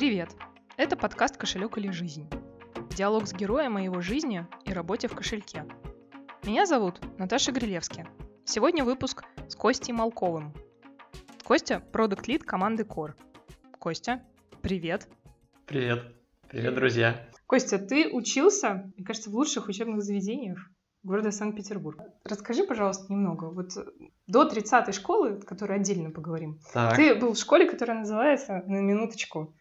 Привет! Это подкаст «Кошелек или жизнь». Диалог с героем о его жизни и работе в кошельке. Меня зовут Наташа Грилевски. Сегодня выпуск с Костей Малковым. Костя – продукт лид команды Core. Костя, привет! Привет! Привет, друзья! Костя, ты учился, мне кажется, в лучших учебных заведениях города Санкт-Петербург. Расскажи, пожалуйста, немного. Вот до 30-й школы, о которой отдельно поговорим, Так, ты был в школе, которая называется, на минуточку,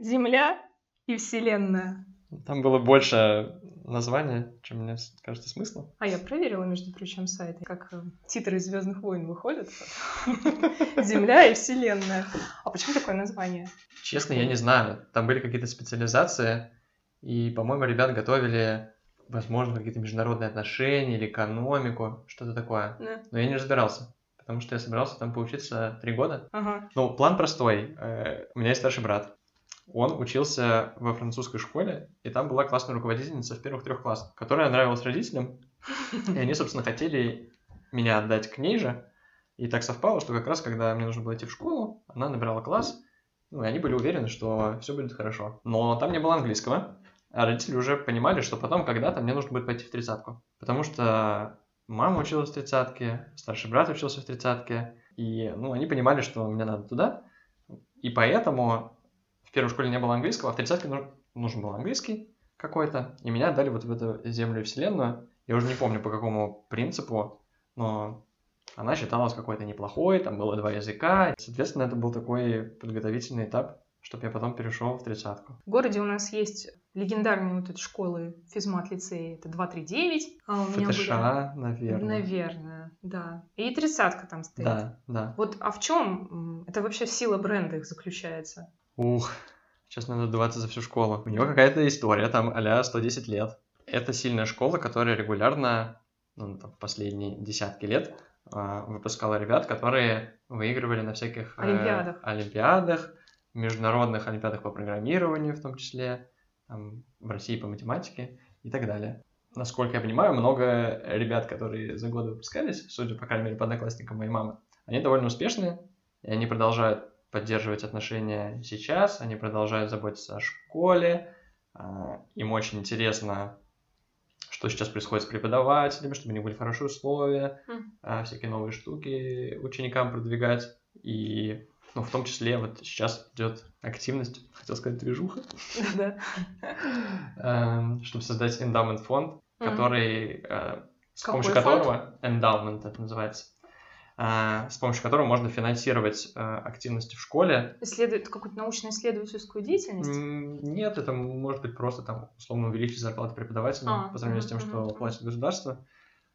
«Земля и Вселенная». там было больше названия, чем мне кажется смысла. А я проверила, между прочим, сайт, как э, титры Звездных войн выходят. Земля и Вселенная. А почему такое название? Честно, я не знаю. Там были какие-то специализации, и, по-моему, ребят готовили, возможно, какие-то международные отношения или экономику, что-то такое. Да. Но я не разбирался, потому что я собирался там поучиться три года. Ага. Ну, план простой. Э, У меня есть старший брат. Он учился во французской школе, и там была классная руководительница в первых трех классах, которая нравилась родителям, и они, собственно, хотели меня отдать к ней же. И так совпало, что как раз, когда мне нужно было идти в школу, она набирала класс, ну, и они были уверены, что все будет хорошо. Но там не было английского, а родители уже понимали, что потом когда-то мне нужно будет пойти в тридцатку. Потому что мама училась в тридцатке, старший брат учился в тридцатке, и, ну, они понимали, что мне надо туда, и поэтому в первой школе не было английского, а в тридцатке ну- нужен был английский какой-то, и меня отдали вот в эту землю и вселенную. Я уже не помню по какому принципу, но она считалась какой-то неплохой, там было два языка. Соответственно, это был такой подготовительный этап, чтобы я потом перешел в тридцатку. В городе у нас есть легендарные вот эти школы физмат-лицеи. Это 239. А у меня ФТШ, были... наверное. Наверное, да. И тридцатка там стоит. Да, да. Вот, а в чем это вообще сила бренда их заключается? Ух, сейчас надо отдуваться за всю школу. У него какая-то история, там а 110 лет. Это сильная школа, которая регулярно, ну, там, последние десятки лет а, выпускала ребят, которые выигрывали на всяких э, Олимпиадах. олимпиадах, международных олимпиадах по программированию в том числе, там, в России по математике и так далее. Насколько я понимаю, много ребят, которые за годы выпускались, судя, по крайней мере, по одноклассникам моей мамы, они довольно успешные, и они продолжают поддерживать отношения сейчас, они продолжают заботиться о школе, а, им очень интересно, что сейчас происходит с преподавателями, чтобы у них были хорошие условия, а, всякие новые штуки ученикам продвигать, и ну, в том числе вот сейчас идет активность, хотел сказать движуха, эм, чтобы создать эндаумент фонд, который, э, с помощью которого, эндаумент это называется, с помощью которого можно финансировать э, активности в школе. Исследует какую-то научно-исследовательскую деятельность? Нет, это может быть просто там условно увеличить зарплату преподавателям А, по сравнению с тем, что мгм. платит государство,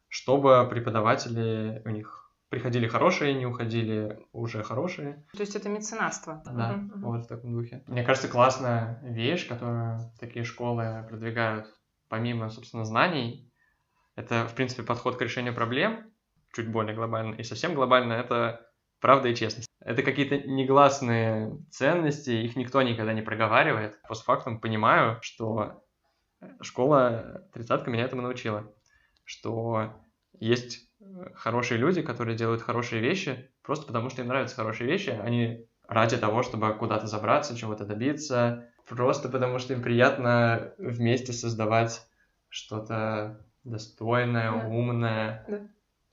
чтобы преподаватели у них приходили хорошие, не уходили уже хорошие. То есть это меценатство? Да, мгм. вот в таком духе. Мне кажется, классная вещь, которую такие школы продвигают, помимо, собственно, знаний, это, в принципе, подход к решению проблем, чуть более глобально, и совсем глобально это правда и честность. Это какие-то негласные ценности, их никто никогда не проговаривает. Постфактум понимаю, что школа тридцатка меня этому научила, что есть э, хорошие люди, которые делают хорошие вещи просто потому, что им нравятся хорошие вещи, они ради того, чтобы куда-то забраться, чего-то добиться, просто потому что им приятно вместе создавать что-то достойное, Да. умное.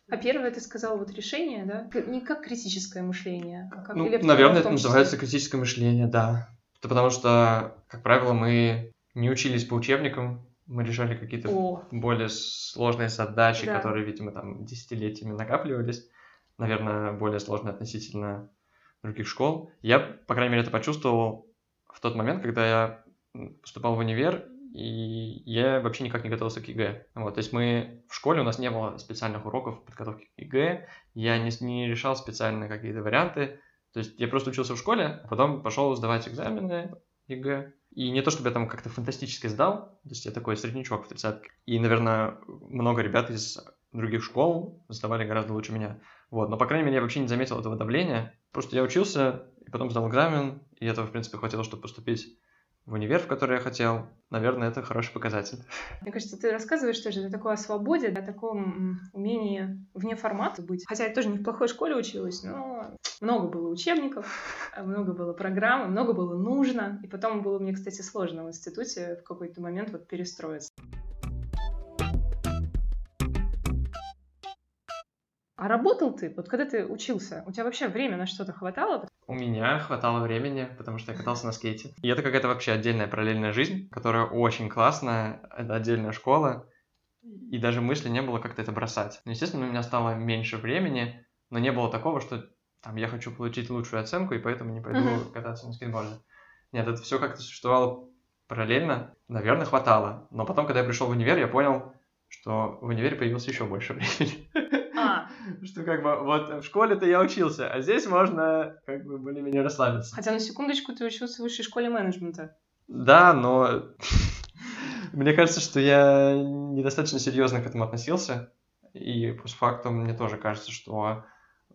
А первое ты сказал вот решение, да? Не как критическое мышление, а как Ну, наверное, это называется критическое мышление, да. Это потому что, как правило, мы не учились по учебникам, мы решали какие-то О, более сложные задачи, Да. которые, видимо, там десятилетиями накапливались. Наверное, более сложные относительно других школ. Я, по крайней мере, это почувствовал в тот момент, когда я поступал в универ, и я вообще никак не готовился к ЕГЭ. Вот, то есть мы в школе у нас не было специальных уроков подготовки к ЕГЭ, я не, не решал специально какие-то варианты. То есть я просто учился в школе, а потом пошел сдавать экзамены ЕГЭ. И не то, чтобы я там как-то фантастически сдал, то есть я такой среднячок в тридцатке. И, наверное, много ребят из других школ сдавали гораздо лучше меня. Вот, но, по крайней мере, я вообще не заметил этого давления. Просто я учился, и потом сдал экзамен, и этого, в принципе, хватило, чтобы поступить в универ, в который я хотел, наверное, это хороший показатель. Мне кажется, ты рассказываешь тоже о такой о свободе, о таком умении вне формата быть. Хотя я тоже не в плохой школе училась, но много было учебников, много было программ, много было нужно. И потом было мне, кстати, сложно в институте в какой-то момент вот перестроиться. А работал ты? Вот когда ты учился, у тебя вообще время на что-то хватало? У меня хватало времени, потому что я катался на скейте. И это какая-то вообще отдельная параллельная жизнь, которая очень классная. Это отдельная школа. И даже мысли не было как-то это бросать. Ну, естественно, у меня стало меньше времени, но не было такого, что там я хочу получить лучшую оценку, и поэтому не пойду uh-huh. кататься на скейтборде. Нет, это все как-то существовало параллельно. Наверное, хватало. Но потом, когда я пришел в универ, я понял, что в универе появилось еще больше времени. Что как бы вот в школе-то я учился, а здесь можно как бы более-менее расслабиться. Хотя на секундочку ты учился в высшей школе менеджмента. Да, но мне кажется, что я недостаточно серьезно к этому относился. И постфактум мне тоже кажется, что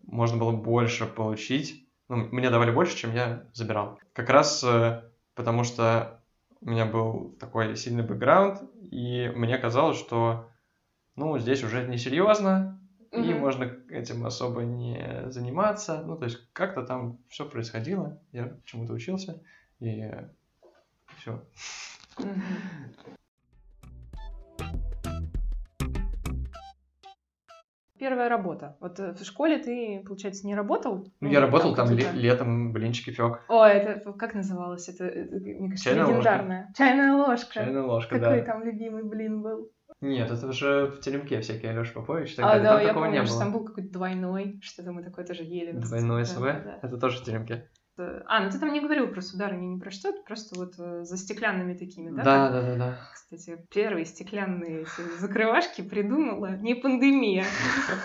можно было больше получить. Ну, мне давали больше, чем я забирал. Как раз э, потому что у меня был такой сильный бэкграунд, и мне казалось, что ну, здесь уже несерьезно, угу. и можно этим особо не заниматься. Ну, то есть как-то там все происходило, я чему-то учился, и все. Угу. Первая работа. Вот э, в школе ты, получается, не работал? Ну, ну я работал там, там летом, блинчики пек. О, это как называлось? Это, это мне кажется, Чайная легендарная. Ложка. Чайная ложка. Чайная ложка, Какой да. там любимый блин был? Нет, это уже в теремке всякие Алеша Попович. Так а, далее. да, там я такого помню, не что там был какой-то двойной, что-то мы такое тоже ели. Двойной СВ? Да, да. Это тоже в теремке. А, ну ты там не говорил про сударыни, не про что, просто вот э, за стеклянными такими, да? Да, да, да, да. Кстати, первые стеклянные эти закрывашки придумала не пандемия.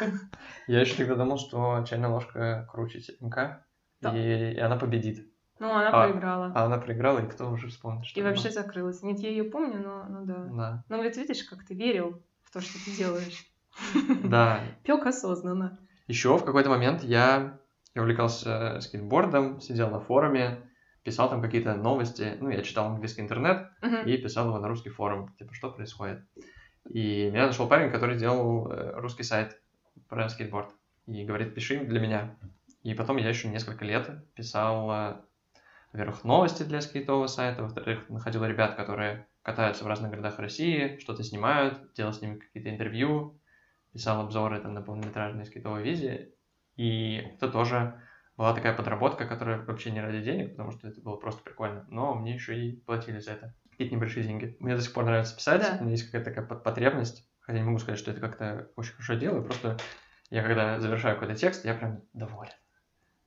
Я еще тогда думал, что чайная ложка круче теремка, и она победит. Ну, она а, проиграла. А она проиграла, и кто уже вспомнит, что И вообще закрылась. Нет, я ее помню, но ну да. Да. Но ведь видишь, как ты верил в то, что ты делаешь. Да. Пек осознанно. Еще в какой-то момент я, я увлекался скейтбордом, сидел на форуме, писал там какие-то новости. Ну, я читал английский интернет uh-huh. и писал его на русский форум. Типа, что происходит. И меня нашел парень, который делал э, русский сайт про скейтборд. И говорит, пиши для меня. И потом я еще несколько лет писал э, во-первых, новости для скейтового сайта, во-вторых, находил ребят, которые катаются в разных городах России, что-то снимают, делал с ними какие-то интервью, писал обзоры там, на полнометражные скейтовые видео, и это тоже была такая подработка, которая вообще не ради денег, потому что это было просто прикольно, но мне еще и платили за это какие-то небольшие деньги. Мне до сих пор нравится писать, да. у меня есть какая-то такая потребность, хотя не могу сказать, что это как-то очень хорошо делаю, просто я когда завершаю какой-то текст, я прям доволен.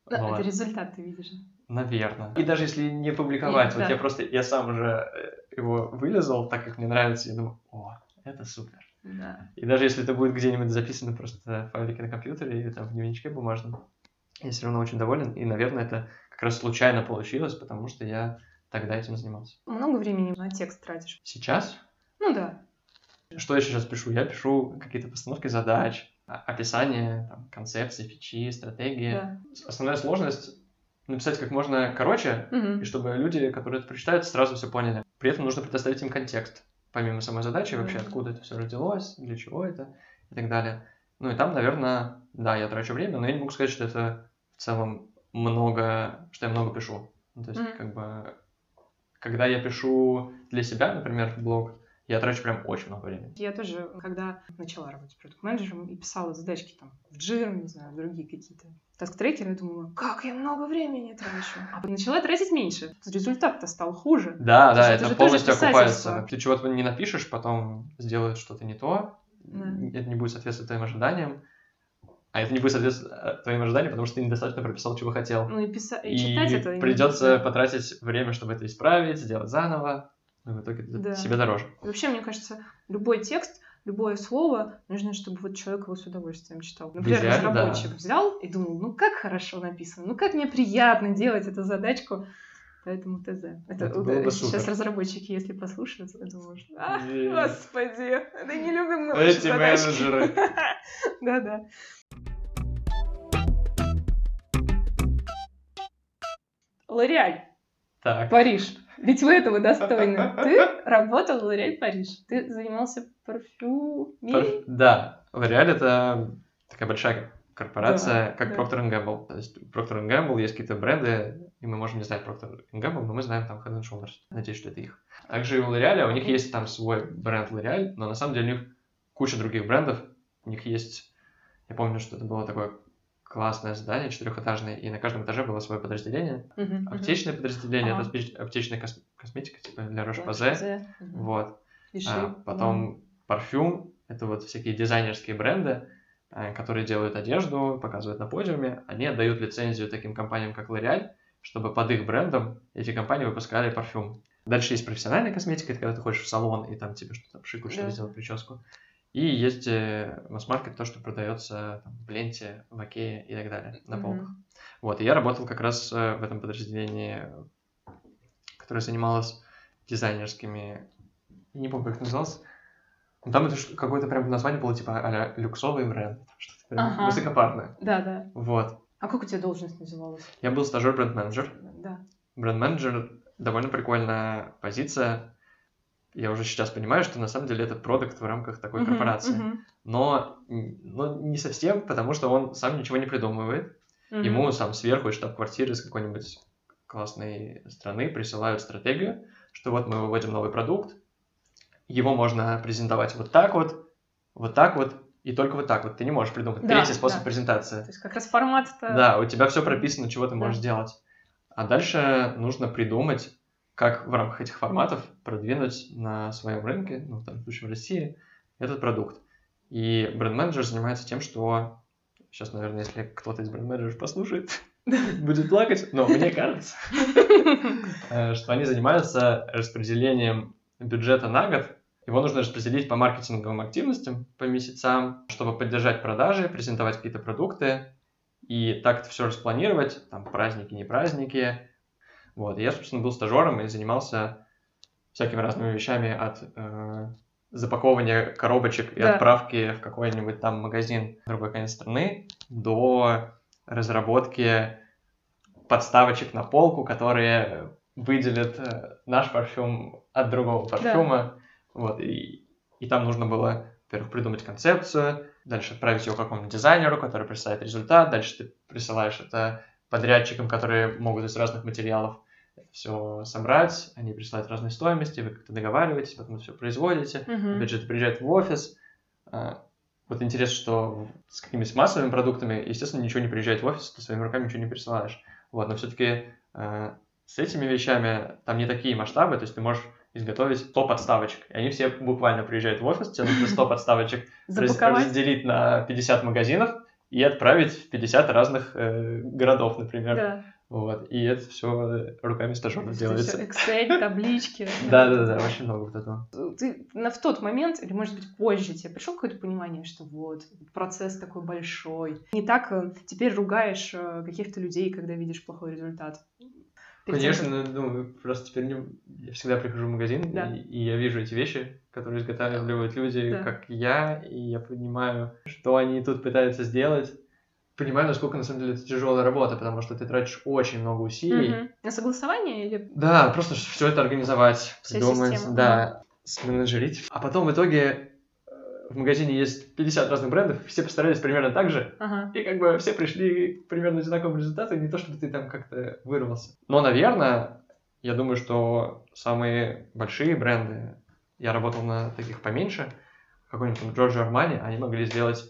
Да, вот. это результат ты видишь. Наверное. И даже если не публиковать, Нет, вот да. я просто, я сам уже э, его вылезал, так как мне нравится, я думаю, о, это супер. Да. И даже если это будет где-нибудь записано просто в файлике на компьютере или там в дневничке бумажном, я все равно очень доволен. И, наверное, это как раз случайно получилось, потому что я тогда этим занимался. Много времени на текст тратишь? Сейчас? Ну да. Что я сейчас пишу? Я пишу какие-то постановки задач, описание там, концепции, фичи, стратегии. Да. Основная сложность написать как можно короче, угу. и чтобы люди, которые это прочитают, сразу все поняли. При этом нужно предоставить им контекст, помимо самой задачи, вообще, откуда это все родилось, для чего это и так далее. Ну и там, наверное, да, я трачу время, но я не могу сказать, что это в целом много, что я много пишу. Ну, то есть, mm как бы, когда я пишу для себя, например, блог, я трачу прям очень много времени. Я тоже, когда начала работать продукт-менеджером и писала задачки там в Jira, не знаю, другие какие-то таск-трекеры, я думала, как я много времени трачу. А начала тратить меньше. Результат-то стал хуже. Да, да, это, это полностью окупается. Ты чего-то не напишешь, потом сделают что-то не то, да. это не будет соответствовать твоим ожиданиям. А это не будет соответствовать э, твоим ожиданиям, потому что ты недостаточно прописал, чего хотел. Ну и, писа... и читать и это. придется потратить время, чтобы это исправить, сделать заново но в итоге да. себе дороже. Вообще, мне кажется, любой текст, любое слово, нужно, чтобы вот человек его с удовольствием читал. Например, Взяли, разработчик да. взял и думал, ну как хорошо написано, ну как мне приятно делать эту задачку. Поэтому ТЗ. Это, это было бы сейчас супер. разработчики, если послушают, я думаю, что, а, господи, да не любим мы Эти менеджеры. Да-да. Лореаль. Так. Париж. Ведь вы этого достойны. Ты работал в L'Oréal Париж. Ты занимался парфюмерией? Да, L'Oréal это такая большая корпорация, Да, как да. Procter Gamble. То есть у Procter Gamble есть какие-то бренды, и мы можем не знать Procter Gamble, но мы знаем там Head Shoulders. Надеюсь, что это их. Также и у L'Oreal, у них есть там свой бренд L'Oreal, но на самом деле у них куча других брендов. У них есть, я помню, что это было такое классное здание, четырехэтажное, и на каждом этаже было свое подразделение. Мгм. Аптечное подразделение, Ага. это аптеч- аптечная кос- косметика, типа для Рош Roche-Posay. Posay. Мгм. Вот. А, потом парфюм, это вот всякие дизайнерские бренды, э, которые делают одежду, показывают на подиуме. Они отдают лицензию таким компаниям, как L'Oreal, чтобы под их брендом эти компании выпускали парфюм. Дальше есть профессиональная косметика, это когда ты ходишь в салон, и там тебе что-то пшикают, Да. сделать прическу. И есть э, масс-маркет, то, что продается там, в ленте, в Окее и так далее, на полках. Вот, и я работал как раз э, в этом подразделении, которое занималось дизайнерскими, не помню, как это называлось, но там это какое-то прям название было типа а люксовый бренд, что-то прям Ага. высокопарное. Да, да. Вот. А как у тебя должность называлась? Я был стажер бренд-менеджер. Да. Бренд-менеджер довольно прикольная позиция. Я уже сейчас понимаю, что на самом деле это продукт в рамках такой Мгм, корпорации. мгм, Но, но не совсем, потому что он сам ничего не придумывает. мгм. Ему сам сверху из штаб-квартиры из какой-нибудь классной страны присылают стратегию, что вот мы выводим новый продукт, его можно презентовать вот так вот, вот так вот и только вот так вот. Ты не можешь придумать Да, третий способ да. презентации. То есть как раз формат-то... Да, у тебя все прописано, чего ты Да. можешь делать. А дальше нужно придумать, как в рамках этих форматов продвинуть на своем рынке, ну, в данном случае в России, этот продукт. И бренд-менеджер занимается тем, что... Сейчас, наверное, если кто-то из бренд-менеджеров послушает, будет плакать, но мне кажется, э, что они занимаются распределением бюджета на год. Его нужно распределить по маркетинговым активностям, по месяцам, чтобы поддержать продажи, презентовать какие-то продукты, и так это все распланировать, там, праздники, не праздники. Вот, и я, собственно, был стажером и занимался всякими разными вещами от э, запаковывания коробочек и Да. отправки в какой-нибудь там магазин в другой конец страны до разработки подставочек на полку, которые выделят э, наш парфюм от другого парфюма. Вот, и, и там нужно было, во-первых, придумать концепцию, дальше отправить ее какому-нибудь дизайнеру, который представит результат, дальше ты присылаешь это подрядчикам, которые могут из разных материалов все собрать, они присылают разные стоимости, вы как-то договариваетесь, потом все производите, же, это приезжает в офис. А, Вот интересно, что с какими-то массовыми продуктами, естественно, ничего не приезжает в офис, ты своими руками ничего не присылаешь. Вот, но все-таки с этими вещами там не такие масштабы, то есть ты можешь изготовить 100 подставочек, и они все буквально приезжают в офис, тебе нужно 100 подставочек разделить на 50 магазинов и отправить в 50 разных э, городов, например. Да. Вот, и это все руками стажеров Это делается. Excel, таблички. Да-да-да, очень много вот этого. Ты на, в тот момент, или может быть позже, тебе пришло какое-то понимание, что вот, процесс такой большой. Не так э, теперь ругаешь э, каких-то людей, когда видишь плохой результат. Конечно, ну, просто теперь не... я всегда прихожу в магазин, Да. и, и я вижу эти вещи, которые изготавливают люди, Да. как я, и я понимаю, что они тут пытаются сделать. Понимаю, насколько на самом деле это тяжелая работа, потому что ты тратишь очень много усилий. Мгм. На согласование или... Да, просто все это организовать, Вся придумать, система, да, сменеджерить. А потом в итоге э, в магазине есть 50 разных брендов, все постарались примерно так же, Ага. и как бы все пришли к примерно одинаковому результату, не то чтобы ты там как-то вырвался. Но, наверное, я думаю, что самые большие бренды, я работал на таких поменьше, какой-нибудь там Giorgio Armani, они могли сделать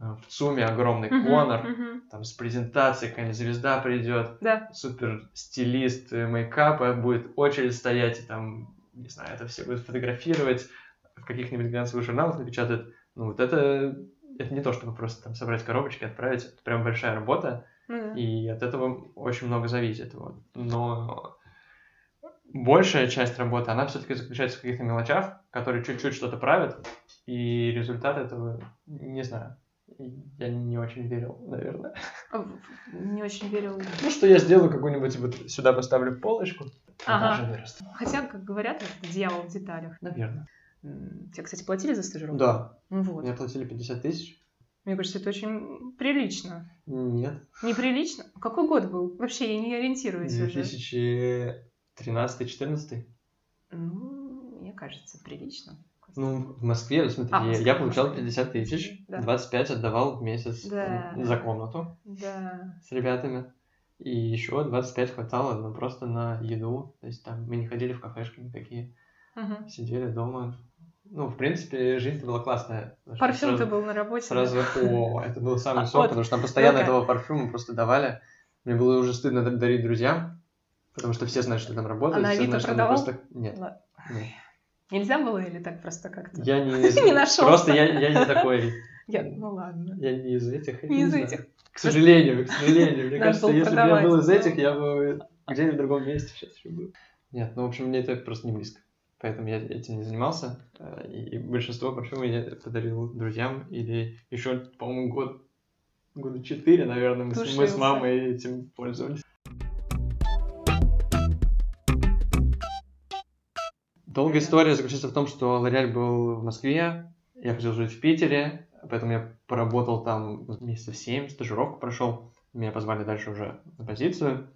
в ЦУМе огромный Мгм, конор, мгм. там с презентацией какая-нибудь звезда придет, Да. супер стилист э, мейкапа, будет очередь стоять, и там, не знаю, это все будет фотографировать, в каких-нибудь глянцевых журналах напечатают. Ну, вот это, это не то, чтобы просто там собрать коробочки, отправить. Это прям большая работа, да. и от этого очень много зависит. Вот. Но большая часть работы, она все-таки заключается в каких-то мелочах, которые чуть-чуть что-то правят, и результат этого, не знаю, я не очень верил, наверное. А, Не очень верил. Ну, что я сделаю какую-нибудь, вот сюда поставлю полочку, Ага. продажи вырастут. Хотя, как говорят, это дьявол в деталях. Наверное. Тебе, кстати, платили за стажировку? Да. Вот. Мне платили 50 тысяч. Мне кажется, это очень прилично. Нет. Неприлично? Какой год был? Вообще, я не ориентируюсь уже. 2013 13-14. Ну, мне кажется, прилично. Ну, в Москве, смотри, А, я- Москве, я получал Москве. 50 тысяч, Да. 25 отдавал в месяц Да. за комнату Да. с ребятами. И еще 25 хватало, ну, просто на еду. То есть там мы не ходили в кафешки никакие, Мгм. сидели дома. Ну, в принципе, жизнь была классная. Парфюм-то сразу- был на работе. да? Сразу, о, это был самый А, сок, вот, потому что там постоянно этого парфюма просто давали. Мне было уже стыдно дарить друзьям, потому что все знают, что я там работаю. А на все Авито знают, что я продавал? просто... Нет, Ладно. нет. Нельзя было или так просто как-то? Я не... Не нашёлся. Просто я, я не такой. Я- Ну ладно. Я не из этих. Не из знаю. этих. К сожалению, к сожалению. Мне кажется, если бы я был из этих, я бы где-нибудь в другом месте сейчас еще был. Нет, ну, в общем, мне это просто не близко. Поэтому я этим не занимался. Э, И большинство парфюмов я подарил друзьям. Или еще, по-моему, год, года четыре, наверное, мы с, мы с мамой этим пользовались. Долгая история заключается в том, что Лореаль был в Москве, я хотел жить в Питере, поэтому я поработал там месяцев семь, стажировку прошел. Меня позвали дальше уже на позицию.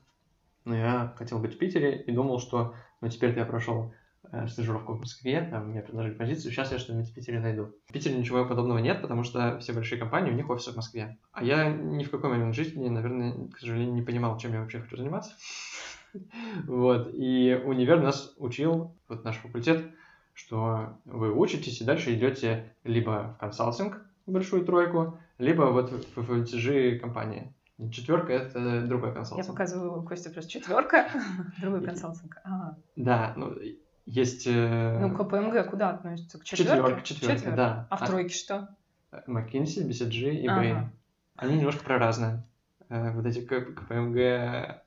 Но я хотел быть в Питере и думал, что ну теперь я прошел э, стажировку в Москве, там мне предложили позицию, сейчас я что-нибудь в Питере найду. В Питере ничего подобного нет, потому что все большие компании, у них офисы в Москве. А я ни в какой момент жизни, наверное, к сожалению, не понимал, чем я вообще хочу заниматься. Вот, и универ нас учил, вот наш факультет, что вы учитесь и дальше идете либо в консалтинг, в большую тройку, либо вот в FMCG компании. Четверка это другой Я консалтинг. показываю Костя просто четверка, другой консалтинг. Ага. Да, ну есть э, Ну, КПМГ куда относится? К четверка, четверке? четверка, да. А в тройке что? McKinsey, BCG и. Bain. Они немножко про разные. Э, Вот эти КПМГ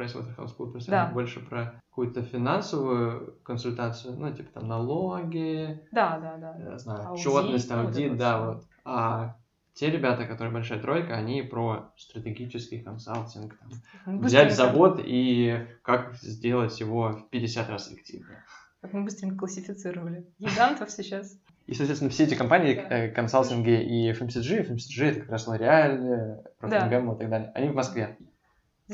PricewaterhouseCoopers, Да. они больше про какую-то финансовую консультацию, ну, типа там налоги, Да, да, да. я знаю, Аудит, отчетность, ну, вот аудит, да, вот. А те ребята, которые большая тройка, они про стратегический консалтинг, там, взять завод и как сделать его в 50 раз эффективнее. Как мы быстренько классифицировали. Гигантов сейчас. И, соответственно, все эти компании, Да. э, консалтинги и FMCG, FMCG это как раз L'Oreal, э, Procter Да. Gamble и так далее, они в Москве.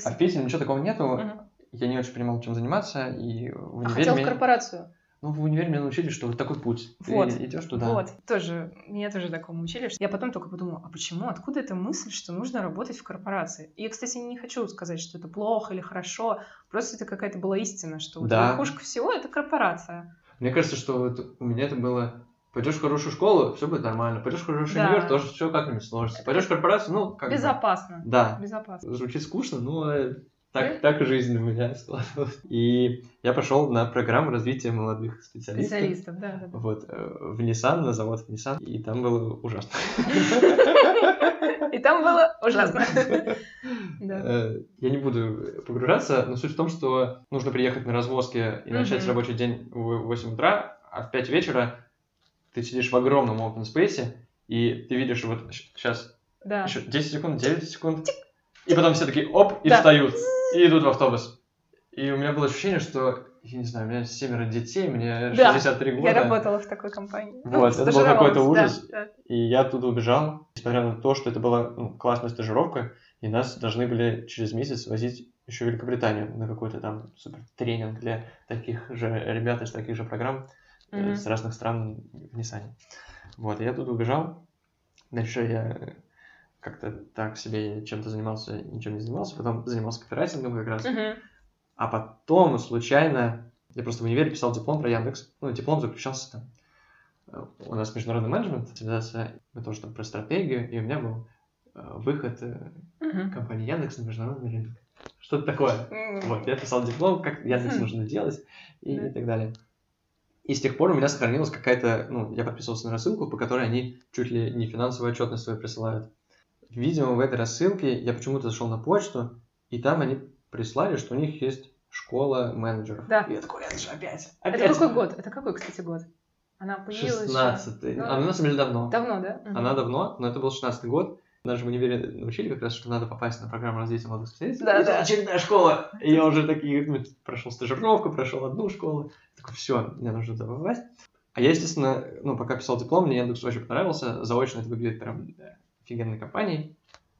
А в Питере ничего такого нету, Мгм. я не очень понимал, чем заниматься, и в А универе, хотел в меня- корпорацию. ну, в универе меня научили, что вот такой путь. Вот. Ты идешь туда. Вот, тоже, меня тоже такому учили. что Я потом только подумала, а почему, откуда эта мысль, что нужно работать в корпорации? И, кстати, не хочу сказать, что это плохо или хорошо, просто это какая-то была истина, что вот Да. верхушка всего — это корпорация. Мне кажется, что вот у меня это было... Пойдешь в хорошую школу, все будет нормально. Пойдешь в хороший Да. универ, тоже все как-нибудь сложится. Пойдешь в корпорацию, ну, как бы- Безопасно. Да. Безопасно. Звучит скучно, но э, так, Да? так жизнь у меня складывалась. И я пошел на программу развития молодых специалистов. Специалистов, да, да, да. Вот, э, в Nissan, на завод в Nissan, и там было ужасно. И там было ужасно. Э, Я не буду погружаться, но суть в том, что нужно приехать на развозке и начать рабочий день в 8 утра, а в 5 вечера ты сидишь в огромном open space, и ты видишь вот сейчас Да. еще 10 секунд, 9 секунд, и потом все такие оп, и Да. встают, и идут в автобус. И у меня было ощущение, что, я не знаю, у меня семеро детей, мне Да, 63 года. Я работала в такой компании. Ну, Вот, это был какой-то ужас. да, да. И я оттуда убежал, несмотря на то, что это была ну, классная стажировка, и нас должны были через месяц возить еще в Великобританию на какой-то там супер тренинг для таких же ребят из таких же программ э, Мгм. с разных стран в Ниссане. Вот, я оттуда убежал. Дальше я как-то так себе чем-то занимался, ничем не занимался, потом занимался копирайтингом как раз. А потом случайно я просто в универе писал диплом про Яндекс. Ну, диплом заключался там. э, У нас международный менеджмент, мы тоже там про стратегию, и у меня был э, выход э, компании Яндекс на международный рынок. Что-то такое. Вот, я писал диплом, как Яндекс нужно делать и так далее. И с тех пор у меня сохранилась какая-то, ну, я подписывался на рассылку, по которой они чуть ли не финансовую отчетность свою присылают. Видимо, в этой рассылке я почему-то зашел на почту, и там они прислали, что у них есть школа менеджеров. Да. И я такой, это же опять, Это опять. какой год? Это какой, кстати, год? Она появилась... еще- 16 Ну, Она на самом деле давно. Давно, да? Она давно, но это был 16 год. Даже в универе научили как раз, что надо попасть на программу развития молодых специалистов. Да, это да. очередная школа. И я уже такие, ну, прошел стажировку, прошел одну школу. Такой, все, мне нужно туда попасть. А я, естественно, ну, пока писал диплом, мне Яндекс очень понравился. Заочно это выглядит прям да, офигенной компанией.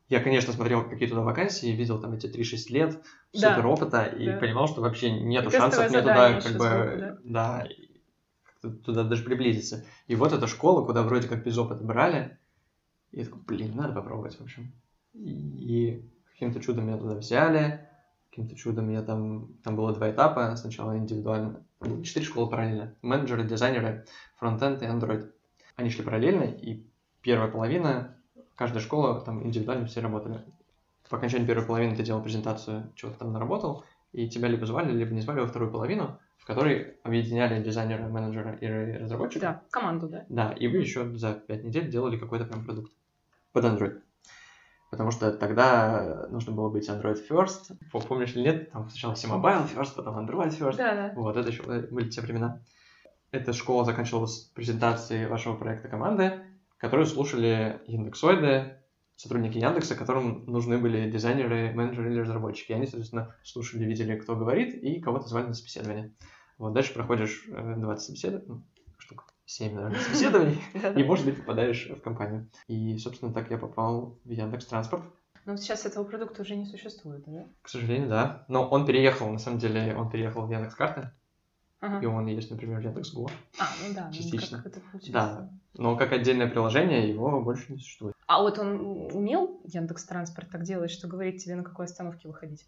Я, конечно, смотрел какие туда вакансии, видел там эти 3-6 лет, Да. супер опыта, и Да. понимал, что вообще нету И шансов мне туда как бы, сбоку, да, как-то туда даже приблизиться. И вот эта школа, куда вроде как без опыта брали, и я такой, блин, надо попробовать, в общем. И каким-то чудом меня туда взяли, каким-то чудом я там, там было два этапа, сначала индивидуально, четыре школы параллельно, менеджеры, дизайнеры, фронтенд и Android. Они шли параллельно, и первая половина, каждая школа, там индивидуально все работали. По окончании первой половины ты делал презентацию, чего ты там наработал, и тебя либо звали, либо не звали во вторую половину, в которой объединяли дизайнера, менеджера и разработчика. Да, команду, да. Да, и вы еще за пять недель делали какой-то прям продукт под Android. Потому что тогда нужно было быть Android first. Пом- Помнишь или нет? Там сначала все mobile first, потом Android first. Да, да. Вот, это еще были те времена. Эта школа заканчивалась презентацией вашего проекта команды, которую слушали яндексоиды, сотрудники Яндекса, которым нужны были дизайнеры, менеджеры или разработчики. Они, соответственно, слушали, видели, кто говорит, и кого-то звали на собеседование. Вот, дальше проходишь э, 20 собеседований, ну, штук 7, наверное, собеседований, и, может быть, попадаешь в компанию. И, собственно, так я попал в Яндекс Транспорт. Но вот сейчас этого продукта уже не существует, да? К сожалению, да. Но он переехал, на самом деле, он переехал в Яндекс Карты, Ага. и он есть, например, в Яндекс Го. А, ну да. ну Частично. как это получается. Да. Но как отдельное приложение его больше не существует. А вот он умел Яндекс Транспорт так делать, что говорит тебе, на какой остановке выходить?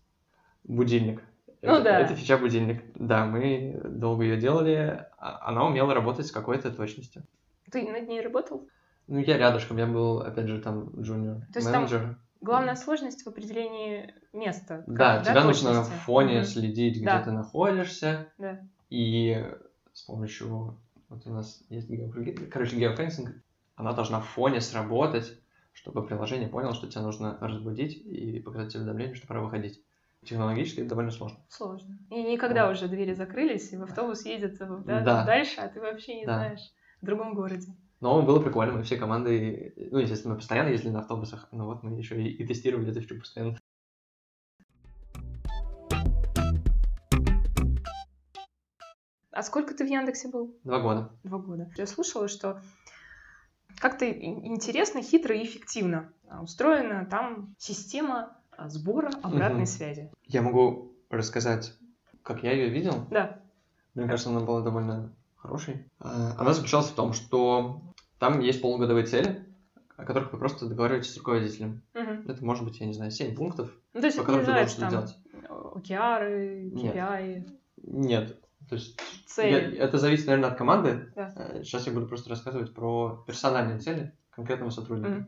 Будильник. Ну это, да. Это фича будильник. Да, мы долго ее делали. а Она умела работать с какой-то точностью. Ты над ней работал? Ну, я рядышком, я был, опять же, там junior То есть там менеджер. Главная сложность в определении места. Да, как- тебе нужно точности? в фоне Мгм. следить, где Да. ты находишься. Да. И с помощью, вот у нас есть геофренги- короче, geofencing, она должна в фоне сработать, чтобы приложение поняло, что тебе нужно разбудить и показать тебе уведомление, что пора выходить. Технологически это довольно сложно. Сложно. И никогда Да. уже двери закрылись, и в автобус едет э, да, Да. дальше, а ты вообще не Да. знаешь. В другом городе. Но было прикольно, мы все команды, ну, естественно, мы постоянно ездили на автобусах, но вот мы еще и, и тестировали эту фичу постоянно. А сколько ты в Яндексе был? Два года. Два года. Я слушала, что как-то интересно, хитро и эффективно а, устроена там система а, сбора обратной Мгм. связи. Я могу рассказать, как я ее видел. Да. Мне кажется, она была довольно хорошей. А, Она заключалась в том, что там есть полугодовые цели, о которых вы просто договариваетесь с руководителем. Мгм. Это может быть, я не знаю, 7 пунктов, Ну, то есть по которым ты должен там сделать. океары, Нет. KPI, Нет. То есть цели. я- это зависит, наверное, от команды. Да. Э, Сейчас я буду просто рассказывать про персональные цели конкретного сотрудника.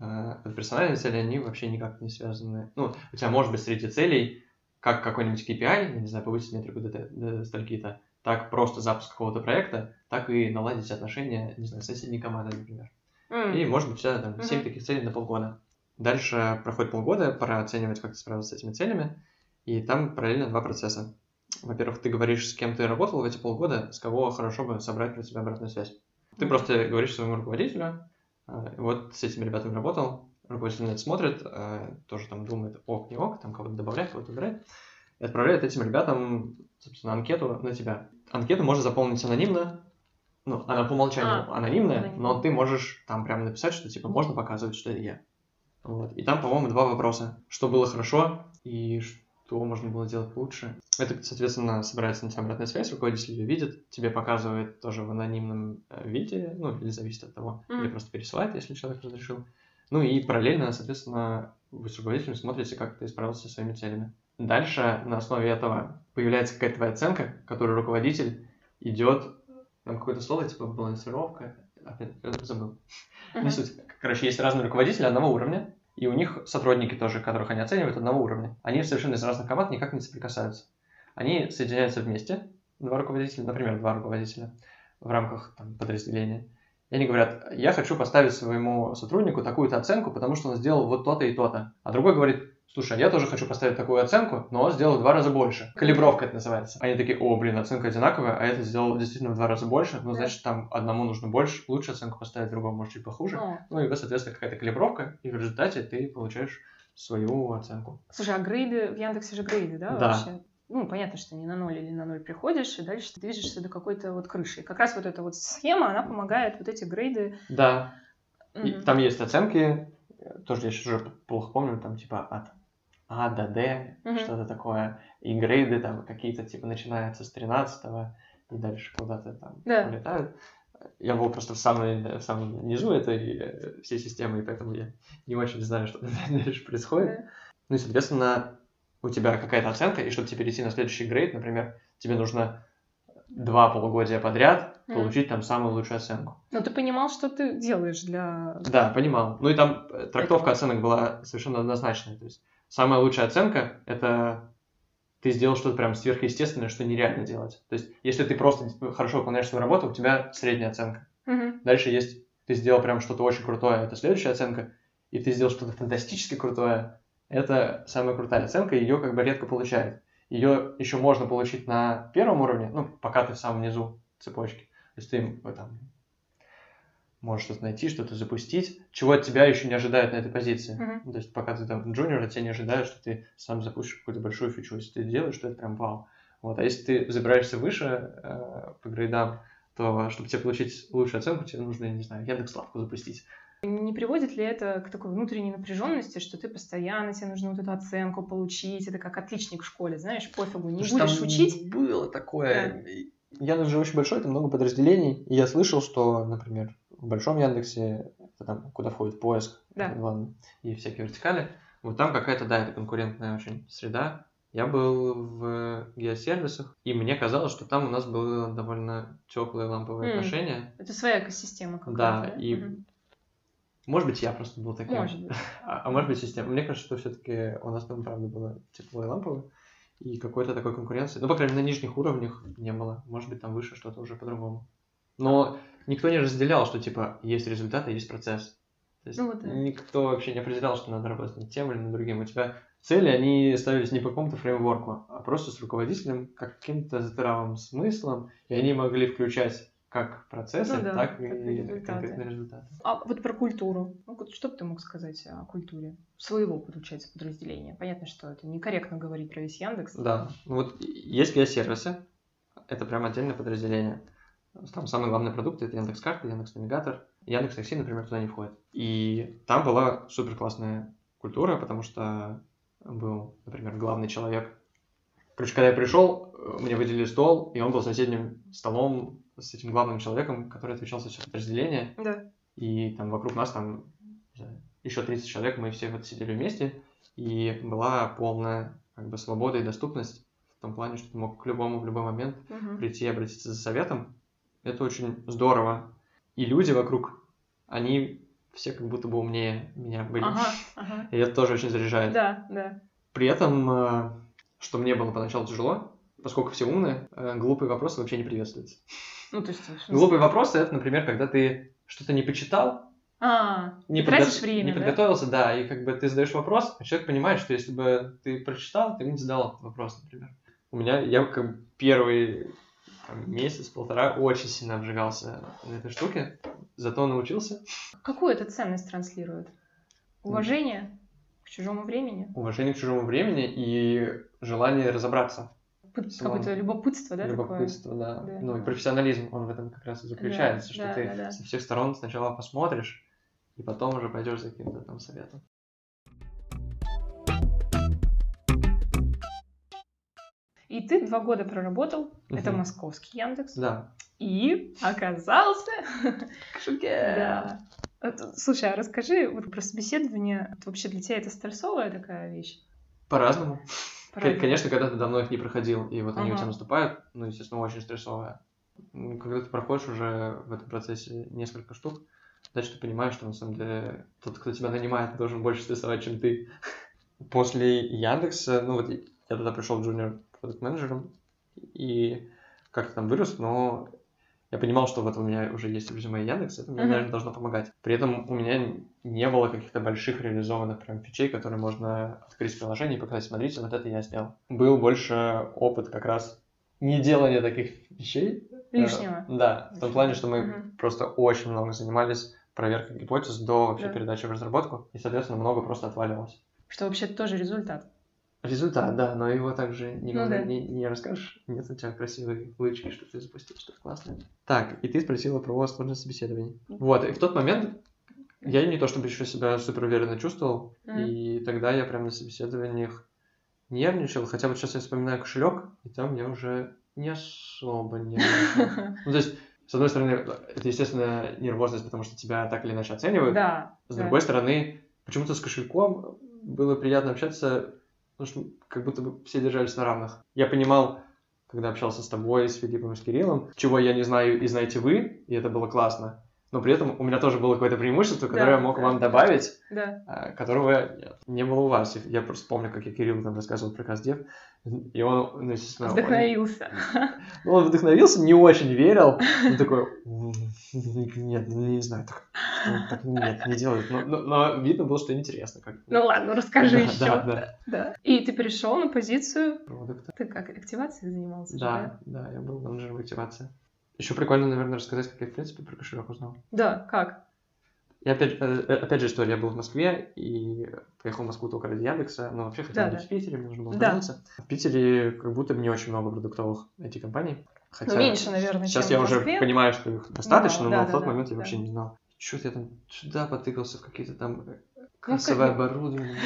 Э, вот персональные цели, они вообще никак не связаны. Ну, у тебя может быть среди целей, как какой-нибудь KPI, я не знаю, повысить метрику до, до стольки-то, так просто запуск какого-то проекта, так и наладить отношения, не знаю, с соседней командой, например. М. И может быть у тебя там Мгм. 7 таких целей на полгода. Дальше проходит полгода, пора оценивать, как ты справился с этими целями, и там параллельно два процесса. Во-первых, ты говоришь, с кем ты работал в эти полгода, с кого хорошо бы собрать про тебя обратную связь. Ты просто говоришь своему руководителю, э, вот с этими ребятами работал, руководитель на это смотрит, э, тоже там думает, ок, не ок, там кого-то добавляет, кого-то убирает, и отправляет этим ребятам, собственно, анкету на тебя. Анкету можно заполнить анонимно, ну, она по умолчанию А, анонимная, но ты можешь там прямо написать, что типа можно показывать, что это я. Вот. И там, по-моему, два вопроса. Что было хорошо и что можно было делать лучше. Это, соответственно, собирается на тебя обратная связь, руководитель ее видит, тебе показывает тоже в анонимном э, виде, ну, или зависит от того, Мгм. или просто пересылает, если человек разрешил. Ну и параллельно, соответственно, вы с руководителем смотрите, как ты справился со своими целями. Дальше на основе этого появляется какая-то твоя оценка, которую руководитель идет, там какое-то слово, типа балансировка, опять забыл. Мгм. Не суть. Короче, есть разные руководители одного уровня, и у них сотрудники тоже, которых они оценивают, одного уровня. Они совершенно из разных команд никак не соприкасаются. Они соединяются вместе, два руководителя, например, два руководителя в рамках там, подразделения. И они говорят, я хочу поставить своему сотруднику такую-то оценку, потому что он сделал вот то-то и то-то. А другой говорит, слушай, я тоже хочу поставить такую оценку, но сделал в два раза больше. Калибровка это называется. Они такие, о, блин, оценка одинаковая, а этот сделал действительно в два раза больше, ну, Да. значит, там одному нужно больше, лучше оценку поставить, другому может чуть похуже. О, Ну и, соответственно, какая-то калибровка, и в результате ты получаешь свою оценку. Слушай, а грейды, в Яндексе же грейды, да, Да. вообще? Ну, понятно, что не на ноль или на ноль приходишь, и дальше ты движешься до какой-то вот крыши. И как раз вот эта вот схема, она помогает вот эти грейды... Да, и Мгм. там есть оценки, тоже я сейчас уже плохо помню, там типа от А до Д, Мгм. что-то такое, и грейды там какие-то типа начинаются с 13 и дальше куда-то там Да. улетают. Я был просто в, самой, в самом низу этой э, всей системы, и поэтому я не очень знаю, что дальше происходит. Да. Ну и, соответственно, у тебя какая-то оценка, и чтобы тебе перейти на следующий грейд, например, тебе нужно два полугодия подряд Мгм. получить там самую лучшую оценку. Ну, ты понимал, что ты делаешь для... Да, понимал. Ну и там э, трактовка оценок была совершенно однозначная. То есть самая лучшая оценка — это ты сделал что-то прям сверхъестественное, что нереально делать. То есть если ты просто хорошо выполняешь свою работу, у тебя средняя оценка. Мгм. Дальше есть, ты сделал прям что-то очень крутое, это следующая оценка, и ты сделал что-то фантастически крутое, это самая крутая оценка, ее как бы редко получают. Ее еще можно получить на первом уровне, ну, пока ты в самом низу цепочки. То есть ты там можешь что-то найти, что-то запустить, чего от тебя еще не ожидают на этой позиции. Мгм. То есть пока ты там джуниор, от тебя не ожидают, что ты сам запустишь какую-то большую фичу. Если ты делаешь, что это прям вау. Вот. А если ты забираешься выше э, по грейдам, то чтобы тебе получить лучшую оценку, тебе нужно, я не знаю, Яндекс.Лавку запустить. Не приводит ли это к такой внутренней напряженности, что ты постоянно, тебе нужно вот эту оценку получить, это как отличник в школе, знаешь, пофигу, не Потому будешь учить? Было такое. Яндекс же очень большой, там много подразделений. И я слышал, что, например, в большом Яндексе, это там, куда входит поиск, Да. главное, и всякие вертикали, вот там какая-то, да, это конкурентная очень среда. Я был в геосервисах, и мне казалось, что там у нас было довольно теплые ламповые М. отношения. Это своя экосистема какая-то. Да, и Мгм. может быть, я просто был таким. Может быть. А, а может быть, система. Мне кажется, что все-таки у нас там, правда, было тепло и лампово, и какой-то такой конкуренции. Ну, по крайней мере, на нижних уровнях не было. Может быть, там выше что-то уже по-другому. Но никто не разделял, что, типа, есть результат и есть процесс. То есть Ну вот да. никто вообще не определял, что надо работать над тем или над другим. У тебя цели, они ставились не по какому-то фреймворку, а просто с руководителем, как каким-то здравым смыслом, и они могли включать как процессы, Ну да, так и результаты. конкретные результаты. А вот про культуру. Ну, вот что бы ты мог сказать о культуре своего, получается, подразделения? Понятно, что это некорректно говорить про весь Яндекс. Да, ну вот есть геосервисы, это прям отдельное подразделение. Там самый главный продукт это Яндекс.Карта, Яндекс.Навигатор. Яндекс Такси, например, туда не входит. И там была супер классная культура, потому что был, например, главный человек. Короче, когда я пришел, мне выделили стол, и он был соседним столом с этим главным человеком, который отвечал за все подразделение. Да. И там вокруг нас там еще 30 человек, мы все вот сидели вместе, и была полная как бы свобода и доступность в том плане, что ты мог к любому в любой момент Мгм. прийти и обратиться за советом. Это очень здорово. И люди вокруг, они все как будто бы умнее меня были. Ага, ага. И это тоже очень заряжает. Да, да. При этом, э, что мне было поначалу тяжело, поскольку все умные, э, глупые вопросы вообще не приветствуются. Ну, то есть... Глупые вопросы это, например, когда ты что-то не почитал, А, не, тратишь подго- время, не да? подготовился, да? и как бы ты задаешь вопрос, а человек понимает, что если бы ты прочитал, ты бы не задал этот вопрос, например. У меня, я как первый там, месяц, полтора очень сильно обжигался на этой штуке, зато научился. Какую это ценность транслирует? Уважение к чужому времени? Уважение к чужому времени и желание разобраться. Какое-то любопытство, да, Любопытство, да. Да. Ну и профессионализм, он в этом как раз и заключается, Да, что да, ты да, да. со всех сторон сначала посмотришь, и потом уже пойдешь за каким-то там советом. И ты два года проработал, это Мгм. московский Яндекс, Да. и оказался... Да. Это- Слушай, а расскажи вот про собеседование. Это Вообще для тебя это стрессовая такая вещь? По-разному. Правда? Конечно, когда ты давно их не проходил, и вот они у Ага. тебя наступают, ну, естественно, очень стрессовая. Когда ты проходишь уже в этом процессе несколько штук, дальше ты понимаешь, что на самом деле тот, кто тебя нанимает, должен больше стрессовать, чем ты. После Яндекса, ну вот я тогда пришел джуниор продукт менеджером и как-то там вырос, но я понимал, что вот у меня уже есть резюме Яндекс, это мне, Мгм. наверное, должно помогать. При этом у меня не было каких-то больших реализованных прям фичей, которые можно открыть в приложении и показать, смотрите, вот это я сделал. Был больше опыт как раз не делания таких вещей. Э, Лишнего. Да, в том плане, что мы Мгм. просто очень много занимались проверкой гипотез до вообще Да. передачи в разработку, и, соответственно, много просто отваливалось. Что вообще тоже результат. Результат, да, но его также не, Ну да. не, не расскажешь. Нет у тебя красивой лычки, что ты запустил, что-то классное. Так, и ты спросила про сложность собеседований. Вот, и в тот момент Я не то чтобы еще себя супер уверенно чувствовал, Мгм. и тогда я прям на собеседованиях нервничал, хотя вот сейчас я вспоминаю кошелек, и там я уже не особо нервничал. Ну, то есть, с одной стороны, это, естественно, нервозность, потому что тебя так или иначе оценивают. Да. С другой стороны, почему-то с кошельком было приятно общаться, потому что как будто бы все держались на равных. Я понимал, когда общался с тобой, с Филиппом с Кириллом, чего я не знаю и знаете вы, и это было классно. Но при этом у меня тоже было какое-то преимущество, которое Да, я мог да, вам да. добавить, Да. а, которого не было у вас. Я просто помню, как я Кириллу там рассказывал про Каздев, и он, ну, естественно, он- Вдохновился. ну, он вдохновился, не очень верил. Он такой, «М, нет, ну, не знаю, так, ну, так нет, не делают. Но, но- но видно было, что интересно. Как Ну ладно, расскажи Да, еще. да, да. Да. И ты перешел на позицию. продукта. Ты как активацией занимался? же, Да, да, я был менеджером активации. Еще прикольно, наверное, рассказать, как я, в принципе, про кошелек узнал. Да, как? И опять, э, э, опять же история, я был в Москве и поехал в Москву только ради Яндекса, но вообще хотел Да, быть да. в Питере, мне нужно было Да. вернуться. В Питере как будто бы не очень много продуктовых IT-компаний. Хотя Ну, меньше, наверное, сейчас я уже понимаю, что их достаточно, да, но да, в тот да, момент я да. вообще не знал. Что-то я там сюда потыкался в какие-то там э, Ну, кассовое как- оборудование.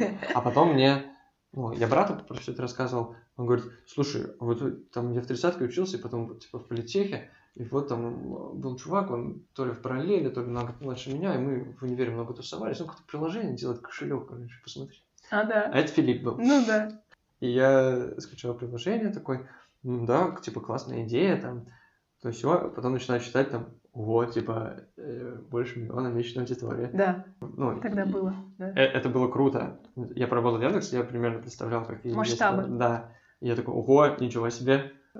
да. А потом мне, ну, я брату про все это рассказывал, он говорит, слушай, а вот там я в тридцатке учился, и потом типа в политехе, и вот там был чувак, он то ли в параллели, то ли на год младше меня, и мы в универе много тусовались, он какое-то приложение делает, кошелек, короче, посмотри. А, А да. это Филипп был. Ну да. И я скачал приложение такой, ну да, типа классная идея там, то все, потом начинаю читать там, вот, типа, э, больше миллиона месячной аудитории. Да, Ну, тогда и- было. да. Э, Это было круто. Я поработал в Яндексе, я примерно представлял, какие есть, Масштабы. Да. И я такой, ого, ничего себе. Э,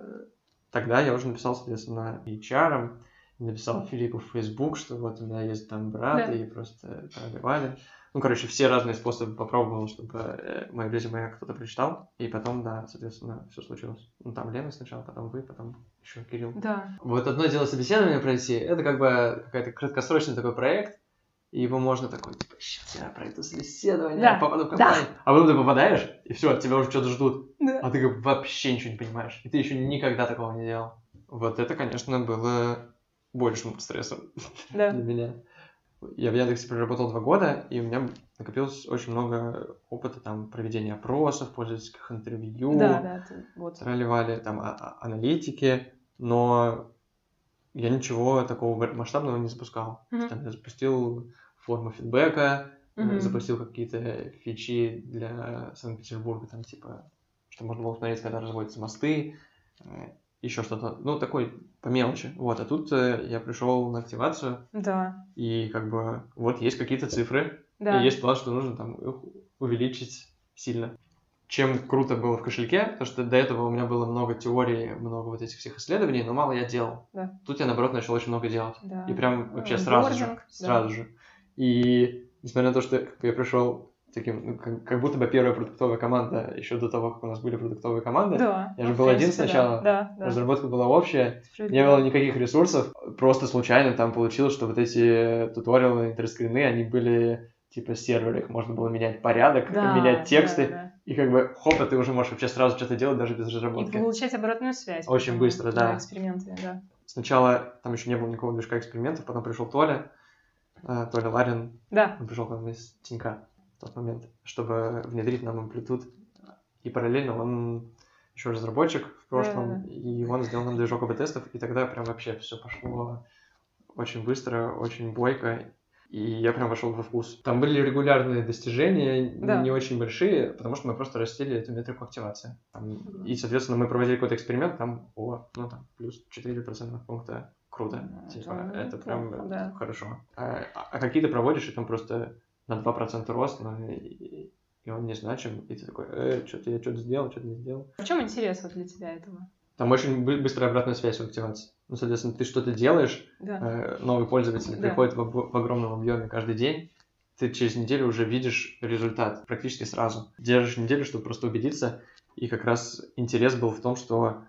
Тогда я уже написал, соответственно, HR, написал Филиппу в Facebook, что вот у меня есть там брат, Да. и просто пробивали. Ну, короче, все разные способы попробовал, чтобы э, мое резюме кто-то прочитал. И потом, да, соответственно, все случилось. Ну, там Лена сначала, потом вы, потом еще Кирилл. Да. Вот одно дело собеседование пройти, это как бы какой-то краткосрочный такой проект, и его можно такой, типа, сейчас я пройду собеседование, Да, попаду в да. компанию. А потом ты попадаешь, и все, тебя уже что-то ждут, Да. а ты как вообще ничего не понимаешь, и ты еще никогда такого не делал. Вот это, конечно, было большим стрессом Да. для меня. Я в Яндексе проработал два года, и у меня накопилось очень много опыта там проведения опросов, пользовательских интервью, Да, да, ты- вот. тролливали там а- а- аналитики, но я ничего такого масштабного не запускал. Мгм. Там я запустил форму фидбэка, э, Мгм. запустил какие-то фичи для Санкт-Петербурга, там типа, что можно было посмотреть, когда разводятся мосты, еще что-то, ну, такой по мелочи. Вот, а тут э, я пришел на активацию, Да. и как бы вот есть какие-то цифры, Да. и есть план, что нужно там их увеличить сильно. Чем круто было в кошельке, то что до этого у меня было много теорий, много вот этих всех исследований, но мало я делал. Да. Тут я, наоборот, начал очень много делать. Да. И прям вообще Э, сразу же. бординг, да. Сразу же. И несмотря на то, что я пришел таким, ну, как, как будто бы первая продуктовая команда, еще до того, как у нас были продуктовые команды, Да. Я же ну, был один сначала. Да, да. разработка была общая, не было никаких ресурсов, просто случайно там получилось, что вот эти туториалы, интерскрины, они были типа серверы, их можно было менять порядок, Да, менять тексты, да, да. и как бы хоп, и ты уже можешь вообще сразу что-то делать даже без И разработки. получать обратную связь. Очень быстро, да. эксперименты, да. Сначала там еще не было никакого движка экспериментов, потом пришел Толя, э, Толя Ларин, Да. он пришел к нам из Тинька тот момент, чтобы внедрить нам амплитуд. И параллельно он еще разработчик в прошлом, Да-да-да. и он сделал нам движок АБ-тестов, и тогда прям вообще все пошло очень быстро, очень бойко, и я прям вошел во вкус. Там были регулярные достижения, Да. не очень большие, потому что мы просто растили эту метрику активации. Там- и, соответственно, мы проводили какой-то эксперимент, там, о, ну там, плюс 4 процентных пункта. Круто. Ну, Типа, это это прям да. хорошо. А, а какие ты проводишь, и там просто на 2% рост, ну, и, он не значим, и ты такой, э, что-то я что-то сделал, что-то не сделал. В чем интерес вот для тебя этого? Там очень бы- быстрая обратная связь в активации. Ну, соответственно, ты что-то делаешь, Да. э, новый пользователь Да. приходит в, в огромном объеме каждый день, ты через неделю уже видишь результат практически сразу. Держишь неделю, чтобы просто убедиться, и как раз интерес был в том, что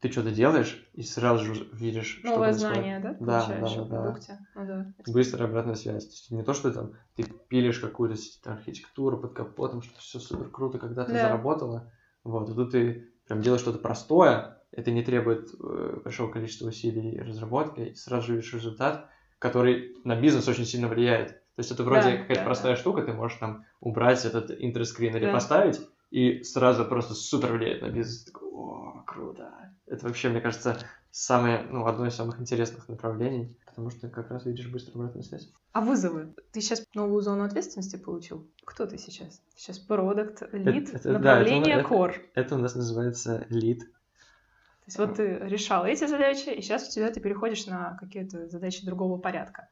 ты что-то делаешь, и сразу же видишь, что Новое происходит. знание, да, Да, да, в да. продукте? Ну да. Быстрая обратная связь. То есть не то, что там ты пилишь какую-то архитектуру под капотом, что все супер круто, когда ты Да. заработала. Вот, и тут ты прям делаешь что-то простое, это не требует э, большого количества усилий и разработки, и сразу же видишь результат. который на бизнес очень сильно влияет. То есть это вроде Да, какая-то да, простая штука, ты можешь там убрать этот интерскрин или Да. поставить, и сразу просто супер влияет на бизнес. Такой, О, круто. Это вообще, мне кажется, самое, ну, одно из самых интересных направлений, потому что как раз видишь быструю обратную связь. А вызовы? Ты сейчас новую зону ответственности получил? Кто ты сейчас? Сейчас продукт, лид, это- да, направление, это- core. Это у нас называется лид. То есть вот ты решал эти задачи, и сейчас у тебя ты переходишь на какие-то задачи другого порядка.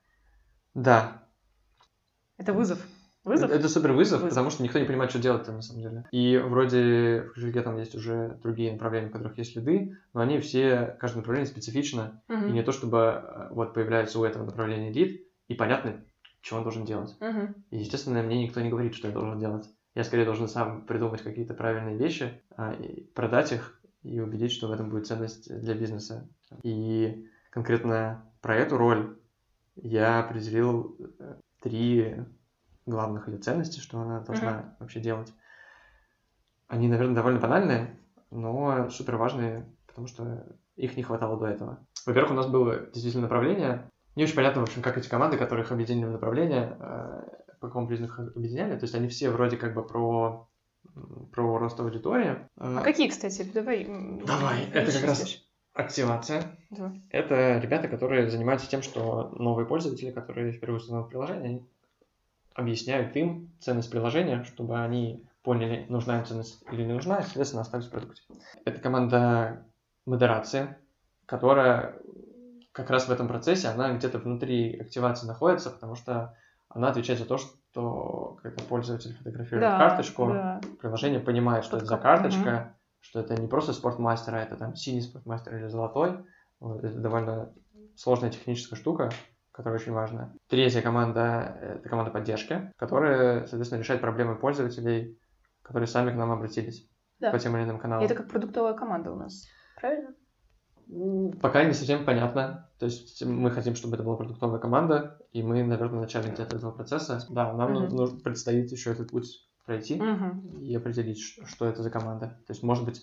Да, Это вызов. Вызов? Это, супер вызов, Вызов. потому что никто не понимает, что делать-то на самом деле. И вроде в кошельке там есть уже другие направления, в которых есть лиды, но они все, каждое направление специфично. Мгм. И не то, чтобы э, вот появляется у этого направления лид, и понятно, что он должен делать. Мгм. И, естественно, мне никто не говорит, что я должен делать. Я скорее должен сам придумать какие-то правильные вещи, а, продать их и убедить, что в этом будет ценность для бизнеса. И конкретно про эту роль я определил э, три главных ее ценности, что она должна вообще делать. Они, наверное, довольно банальные, но супер важные, потому что их не хватало до этого. Во-первых, у нас было действительно направление. Не очень понятно, в общем, как эти команды, которых объединили в направление, э, по какому признаку объединяли. То есть они все вроде как бы про, про рост аудитории. А какие, кстати? Давай. Давай, это как раз-. Активация. Да. Это ребята, которые занимаются тем, что новые пользователи, которые впервые установят приложение, объясняют им ценность приложения, чтобы они поняли, нужна им ценность или не нужна, и, соответственно, остались в продукте. Это команда модерации, которая как раз в этом процессе, она где-то внутри активации находится, потому что она отвечает за то, что когда пользователь фотографирует Да, карточку, да. приложение понимает, что Под это за карточка, что это не просто спортмастер, а это там синий спортмастер или золотой. Вот, это довольно сложная техническая штука, которая очень важна. Третья команда — это команда поддержки, которая, соответственно, решает проблемы пользователей, которые сами к нам обратились Да. по тем или иным каналам. Это как продуктовая команда у нас. Правильно? Пока не совсем понятно. То есть мы хотим, чтобы это была продуктовая команда, и мы, наверное, начале где-то этого процесса. Да, нам ну- нужно предстоит еще этот путь пройти Мгм. и определить, что это за команда. То есть, может быть,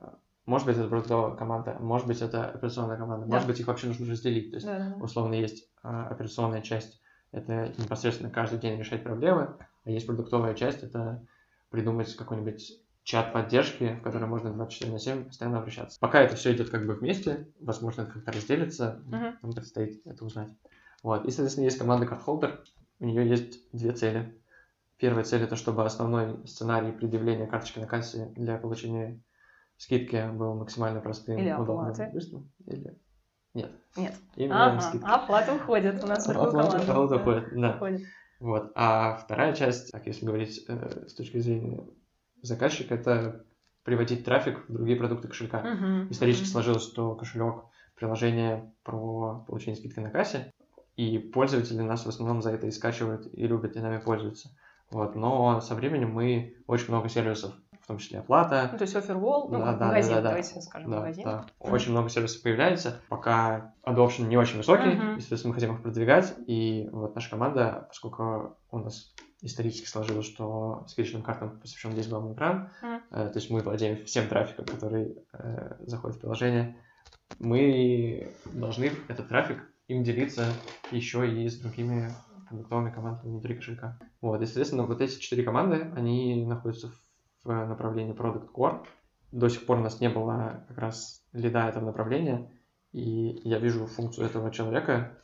э, может быть, это продуктовая команда, может быть, это операционная команда, Да. может быть, их вообще нужно разделить. То есть, Да, да, условно, есть а, операционная часть, это непосредственно каждый день решать проблемы, а есть продуктовая часть, это придумать какой-нибудь чат поддержки, в который можно 24 на 7 постоянно обращаться. Пока это все идет как бы вместе, возможно, это как-то разделится, Мгм. нам предстоит это узнать. Вот. И, соответственно, есть команда CardHolder, у нее есть две цели. Первая цель это чтобы основной сценарий предъявления карточки на кассе для получения скидки был максимально простым, Или удобным, оплаты. быстрым. Или нет. Нет. Именно Ага, скидки. оплата уходит. У нас Оплата- команду. оплата уходит, да. уходит. Вот. А вторая часть, так если говорить э, с точки зрения заказчика, это приводить трафик в другие продукты кошелька. Мгм. Исторически Мгм. сложилось, что кошелек приложение про получение скидки на кассе, и пользователи нас в основном за это и скачивают, и любят, и нами пользуются. Вот. Но со временем мы очень много сервисов, в том числе оплата, Ну, то есть офервол, ну, Да, магазин, да, да. давайте скажем, да, магазин. да. Очень много сервисов появляется, пока adoption не очень высокий, Мгм. и, соответственно, мы хотим их продвигать, и вот наша команда, поскольку у нас исторически сложилось, что скидочным картам посвящен весь главный экран, Мгм. э, то есть мы владеем всем трафиком, который э, заходит в приложение, мы должны этот трафик им делиться еще и с другими продуктовыми командами внутри кошелька. Вот, и, соответственно, вот эти четыре команды, они находятся в направлении Product Core. До сих пор у нас не было как раз лида этого направления, и я вижу функцию этого человека,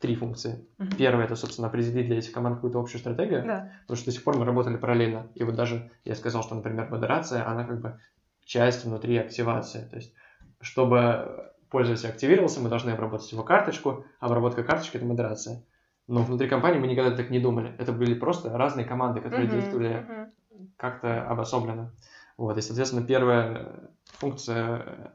три функции. Мгм. Первое, это, собственно, определить для этих команд какую-то общую стратегию, Да. Потому что до сих пор мы работали параллельно. И вот даже я сказал, что, например, модерация, она как бы часть внутри активации. То есть, чтобы пользователь активировался, мы должны обработать его карточку. Обработка карточки — это модерация. Но внутри компании мы никогда так не думали. Это были просто разные команды, которые Мгм, действовали мгм. Как-то обособленно. Вот, и, соответственно, первая функция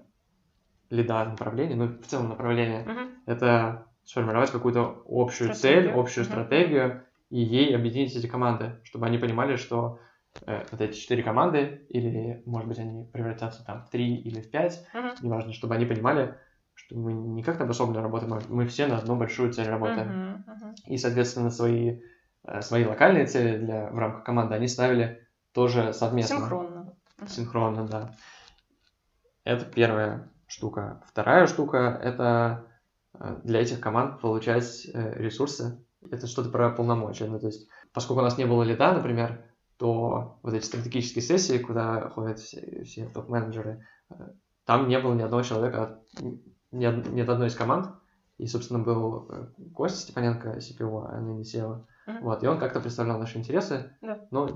лида направления, ну, в целом направления, Мгм. это сформировать какую-то общую Стратегию. цель, общую Мгм. стратегию, и ей объединить эти команды, чтобы они понимали, что э, вот эти четыре команды, или, может быть, они превратятся там в три или в пять, Мгм. неважно, чтобы они понимали, что мы не как-то обособленно работаем, а мы все на одну большую цель работаем. Мгм, мгм. И, соответственно, свои, э, свои локальные цели для, в рамках команды они ставили тоже совместно. Синхронно. Синхронно, да. Это первая штука. Вторая штука — это э, для этих команд получать э, ресурсы. Это что-то про полномочия. Ну, то есть, поскольку у нас не было лида, например, то вот эти стратегические сессии, куда ходят все, все топ-менеджеры, э, там не было ни одного человека, ни, ни от одной из команд. И, собственно, был Костя Степаненко, CPO, а ныне SEO. Mm-hmm. Вот, и он как-то представлял наши интересы, да. но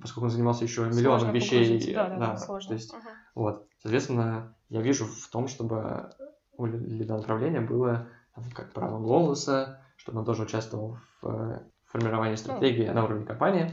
поскольку он занимался еще миллионом вещей, да, да, да, сложно. то есть, uh-huh. вот, соответственно, я вижу в том, чтобы у лида направления было как право голоса, чтобы он тоже участвовал в э, формировании стратегии ну, да. на уровне компании.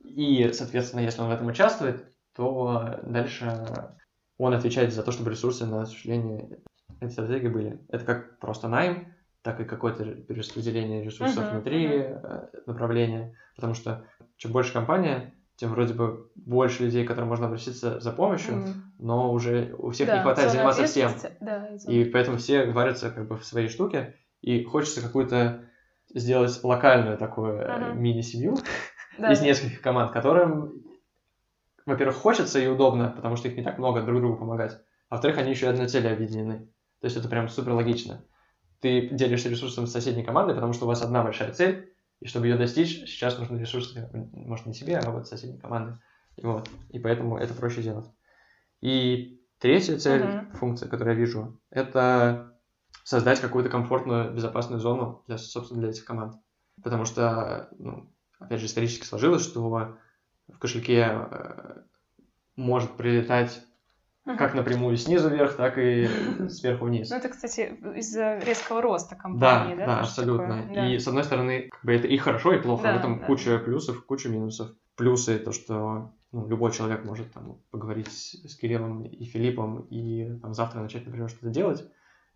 И, соответственно, если он в этом участвует, то дальше он отвечает за то, чтобы ресурсы на осуществление этой стратегии были. Это как просто найм, так и какое-то перераспределение ресурсов uh-huh, внутри uh-huh. направления, потому что чем больше компания, тем вроде бы больше людей, к которым можно обратиться за помощью, mm. но уже у всех да, не хватает заниматься всем. Да, и поэтому все варятся как бы в своей штуке, и хочется какую-то сделать локальную такую uh-huh. мини-семью да. из нескольких команд, которым, во-первых, хочется и удобно, потому что их не так много друг другу помогать, а во-вторых, они еще одной цели объединены. То есть это прям супер логично ты делишься ресурсом с соседней командой, потому что у вас одна большая цель, и чтобы ее достичь, сейчас нужны ресурсы, может, не себе, а вот соседней команды. И вот. И поэтому это проще делать. И третья цель, uh-huh. функция, которую я вижу, это создать какую-то комфортную, безопасную зону для, собственно, для этих команд. Потому что, ну, опять же, исторически сложилось, что в кошельке э, может прилетать как напрямую снизу вверх, так и сверху вниз. Ну, это, кстати, из-за резкого роста компании, да? Да, да, абсолютно. Да. И, с одной стороны, как бы это и хорошо, и плохо. Да, в этом да. куча плюсов, куча минусов. Плюсы то, что ну, любой человек может там поговорить с Кириллом и Филиппом и там, завтра начать, например, что-то делать.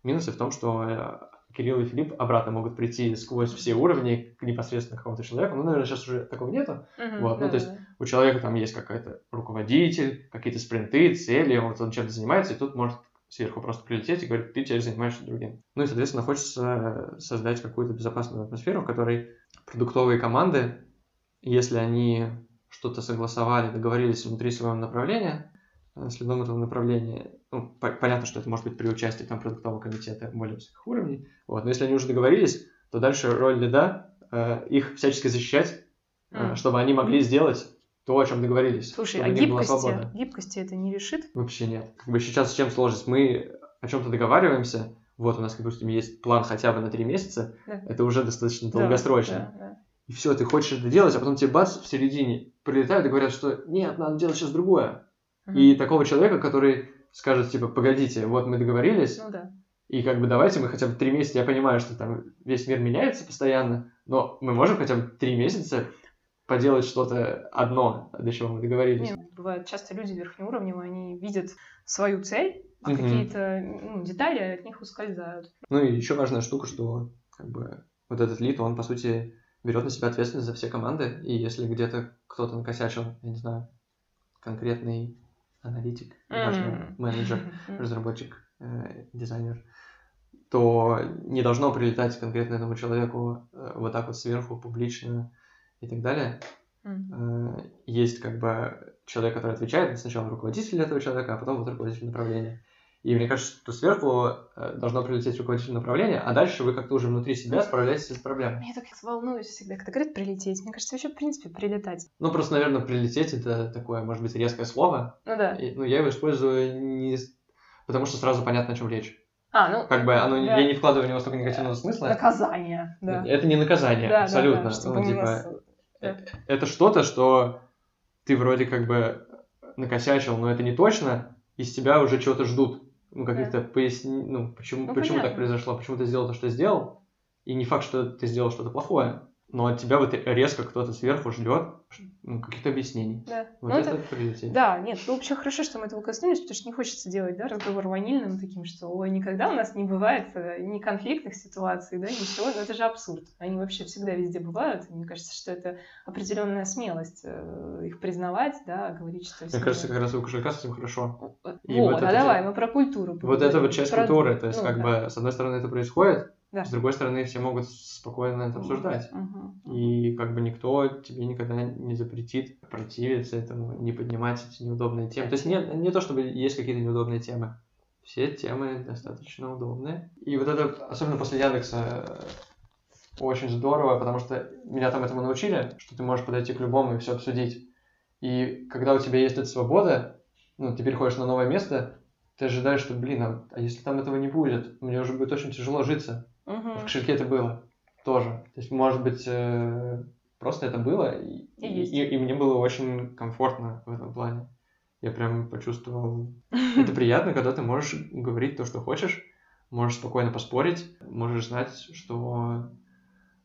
Минусы в том, что э, Кирилл и Филипп обратно могут прийти сквозь все уровни к непосредственно какому-то человеку. Ну, наверное, сейчас уже такого нету. Uh-huh, вот, да, ну, то есть да. У человека там есть какой-то руководитель, какие-то спринты, цели, вот он чем-то занимается, и тут может сверху просто прилететь и говорить, ты теперь занимаешься другим. Ну и, соответственно, хочется создать какую-то безопасную атмосферу, в которой продуктовые команды, если они что-то согласовали, договорились внутри своего направления, Э, следом этого направления. Ну, по- понятно, что это может быть при участии там продуктового комитета более высоких уровней. Вот. Но если они уже договорились, то дальше роль лида э, их всячески защищать, э, чтобы они могли сделать то, о чем договорились. Слушай, а гибкости, гибкости это не решит? Вообще нет. Как бы сейчас с чем сложность? Мы о чем-то договариваемся, вот у нас, допустим, есть план хотя бы на три месяца, да. это уже достаточно долгосрочно. Да, да, И все, ты хочешь это делать, а потом тебе бац, в середине прилетают и говорят, что нет, надо делать сейчас другое. И такого человека, который скажет, типа, погодите, вот мы договорились, ну, да. и как бы давайте мы хотя бы три месяца, я понимаю, что там весь мир меняется постоянно, но мы можем хотя бы три месяца поделать что-то одно, до чего мы договорились. Нет, бывает, часто люди верхнеуровневые, они видят свою цель, а угу. какие-то ну, детали от них ускользают. Ну и еще важная штука, что как бы вот этот лид, он, по сути, берет на себя ответственность за все команды, и если где-то кто-то накосячил, я не знаю, конкретный аналитик, mm-hmm. менеджер, mm-hmm. разработчик, э, дизайнер, то не должно прилетать конкретно этому человеку э, вот так вот сверху, публично и так далее. Mm-hmm. Есть как бы человек, который отвечает, сначала руководитель этого человека, а потом вот руководитель направления. И мне кажется, что сверху э, должно прилететь руководитель направления, а дальше вы как-то уже внутри себя справляетесь с проблемой. Я так волнуюсь всегда, когда говорят прилететь. Мне кажется, вообще, в принципе, прилетать. Ну, просто, наверное, прилететь это такое, может быть, резкое слово. Ну да. И, ну, я его использую не... потому что сразу понятно, о чем речь. А, ну, как бы оно, да. я не вкладываю в него столько негативного смысла. Наказание, да. Это не наказание, да, абсолютно. Да, да, ну, типа. Да. Это что-то, что ты вроде как бы накосячил, но это не точно, из тебя уже чего-то ждут. Ну, каких-то да. поясни, ну, почему, ну, почему так произошло, почему ты сделал то, что сделал, и не факт, что ты сделал что-то плохое, но от тебя вот резко кто-то сверху ждет ну, каких-то объяснений. Да. Вот ну, это, это прилетит. Да, нет, ну вообще хорошо, что мы этого коснулись, потому что не хочется делать, да, разговор ванильным таким, что ой, никогда у нас не бывает э, ни конфликтных ситуаций, да, ничего, но это же абсурд. Они вообще всегда везде бывают, мне кажется, что это определенная смелость э, их признавать, да, говорить, что... Мне кажется, как раз у кошелька с этим хорошо. И вот, вот а давай, же... мы про культуру Вот это вот часть про... культуры, то есть ну, как да. бы с одной стороны это происходит, да. С другой стороны, все могут спокойно это обсуждать. Угу. И как бы никто тебе никогда не запретит противиться этому, не поднимать эти неудобные темы. То есть не, не то, чтобы есть какие-то неудобные темы. все темы достаточно удобные. И вот это, особенно после Яндекса, очень здорово, потому что меня там этому научили, что ты можешь подойти к любому и все обсудить. И когда у тебя есть эта свобода, ну, ты переходишь на новое место, ты ожидаешь, что, блин, а, а если там этого не будет, мне уже будет очень тяжело житься. Мгм. В кошельке это было тоже. То есть, может быть, э, просто это было, и, И есть. и- и мне было очень комфортно в этом плане. Я прям почувствовал... Это приятно, когда ты можешь говорить то, что хочешь, можешь спокойно поспорить, можешь знать, что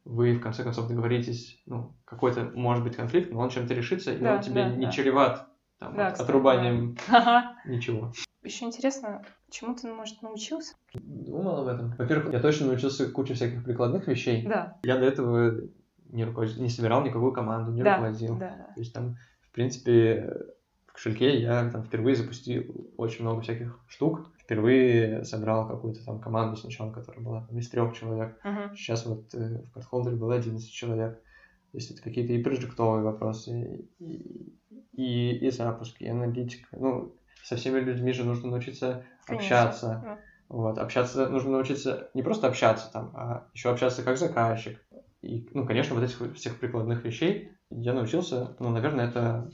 вы в конце концов договоритесь, ну, какой-то может быть конфликт, но он чем-то решится, и Да, он тебе да, не да. чреват там, Да, от- кстати, отрубанием Ага. ничего. Еще интересно, чему ты, может, научился? Думал об этом. Во-первых, я точно научился куче всяких прикладных вещей. Да. Я до этого не, руководил, не собирал никакую команду, не да. руководил. Да, да. То есть там, в принципе, в кошельке я там впервые запустил очень много всяких штук. Впервые собрал какую-то там команду сначала, которая была там из трех человек. Мгм. Сейчас вот э, в подхолдере было 11 человек. То есть это какие-то и проектовые вопросы, и, и, и запуск, и аналитика. Ну, со всеми людьми же нужно научиться Конечно, общаться. да. Вот, общаться нужно научиться не просто общаться там, а еще общаться как заказчик. И, ну, конечно, вот этих всех прикладных вещей я научился, ну, наверное, это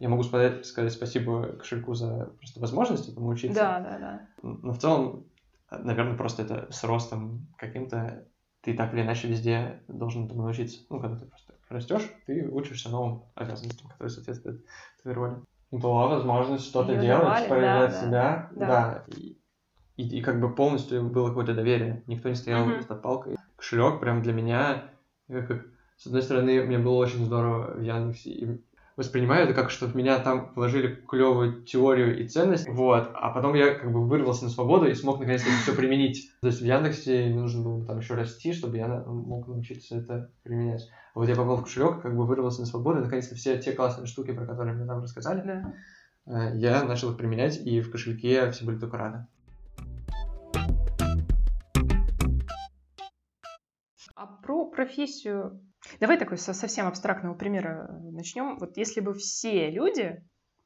я могу сказать, сказать спасибо кошельку за просто возможность этому учиться. Да, да, да. Но в целом, наверное, просто это с ростом каким-то ты так или иначе везде должен этому научиться. Ну, когда ты просто растешь, ты учишься новым обязанностям, которые соответствуют твоей роли. Была возможность что-то делать, давали, проявлять да, себя, Да. да. И, и, и как бы полностью было какое-то доверие. Никто не стоял Мгм. под палкой. Кошелек прям для меня, как, с одной стороны, мне было очень здорово в Яндексе, и воспринимаю это как, что в меня там вложили клевую теорию и ценность, вот, а потом я как бы вырвался на свободу и смог наконец-то все применить. То есть в Яндексе мне нужно было там еще расти, чтобы я на- мог научиться это применять. Вот я попал в кошелек, как бы вырвался на свободу, и наконец-то все те классные штуки, про которые мне там рассказали, Да. э, я начал их применять, и в кошельке все были только рады. А про профессию... Давай такой со совсем абстрактного примера начнем. Вот если бы все люди,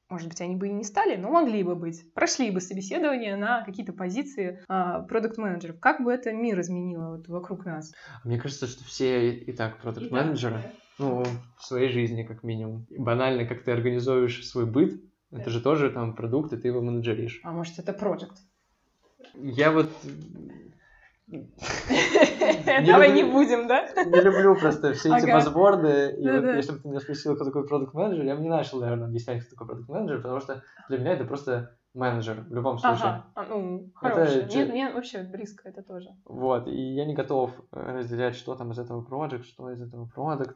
может быть, они бы и не стали, но могли бы быть, прошли бы собеседование на какие-то позиции продукт-менеджеров, как бы это мир изменило вот вокруг нас? Мне кажется, что все и, так продукт-менеджеры, ну, в своей жизни как минимум. Банально, как ты организуешь свой быт, это же тоже там продукт, и ты его менеджеришь. А может, это проект? Я вот Давай не будем, да? не люблю просто все эти Ага. базворды, и вот если бы ты меня спросил, кто такой продукт-менеджер, я бы не начал, наверное, объяснять, кто такой продукт-менеджер, потому что для меня это просто менеджер в любом случае. Ага, ну, Мне, мне вообще близко это тоже. Вот, и я не готов э, разделять, что там из этого project, что из этого product.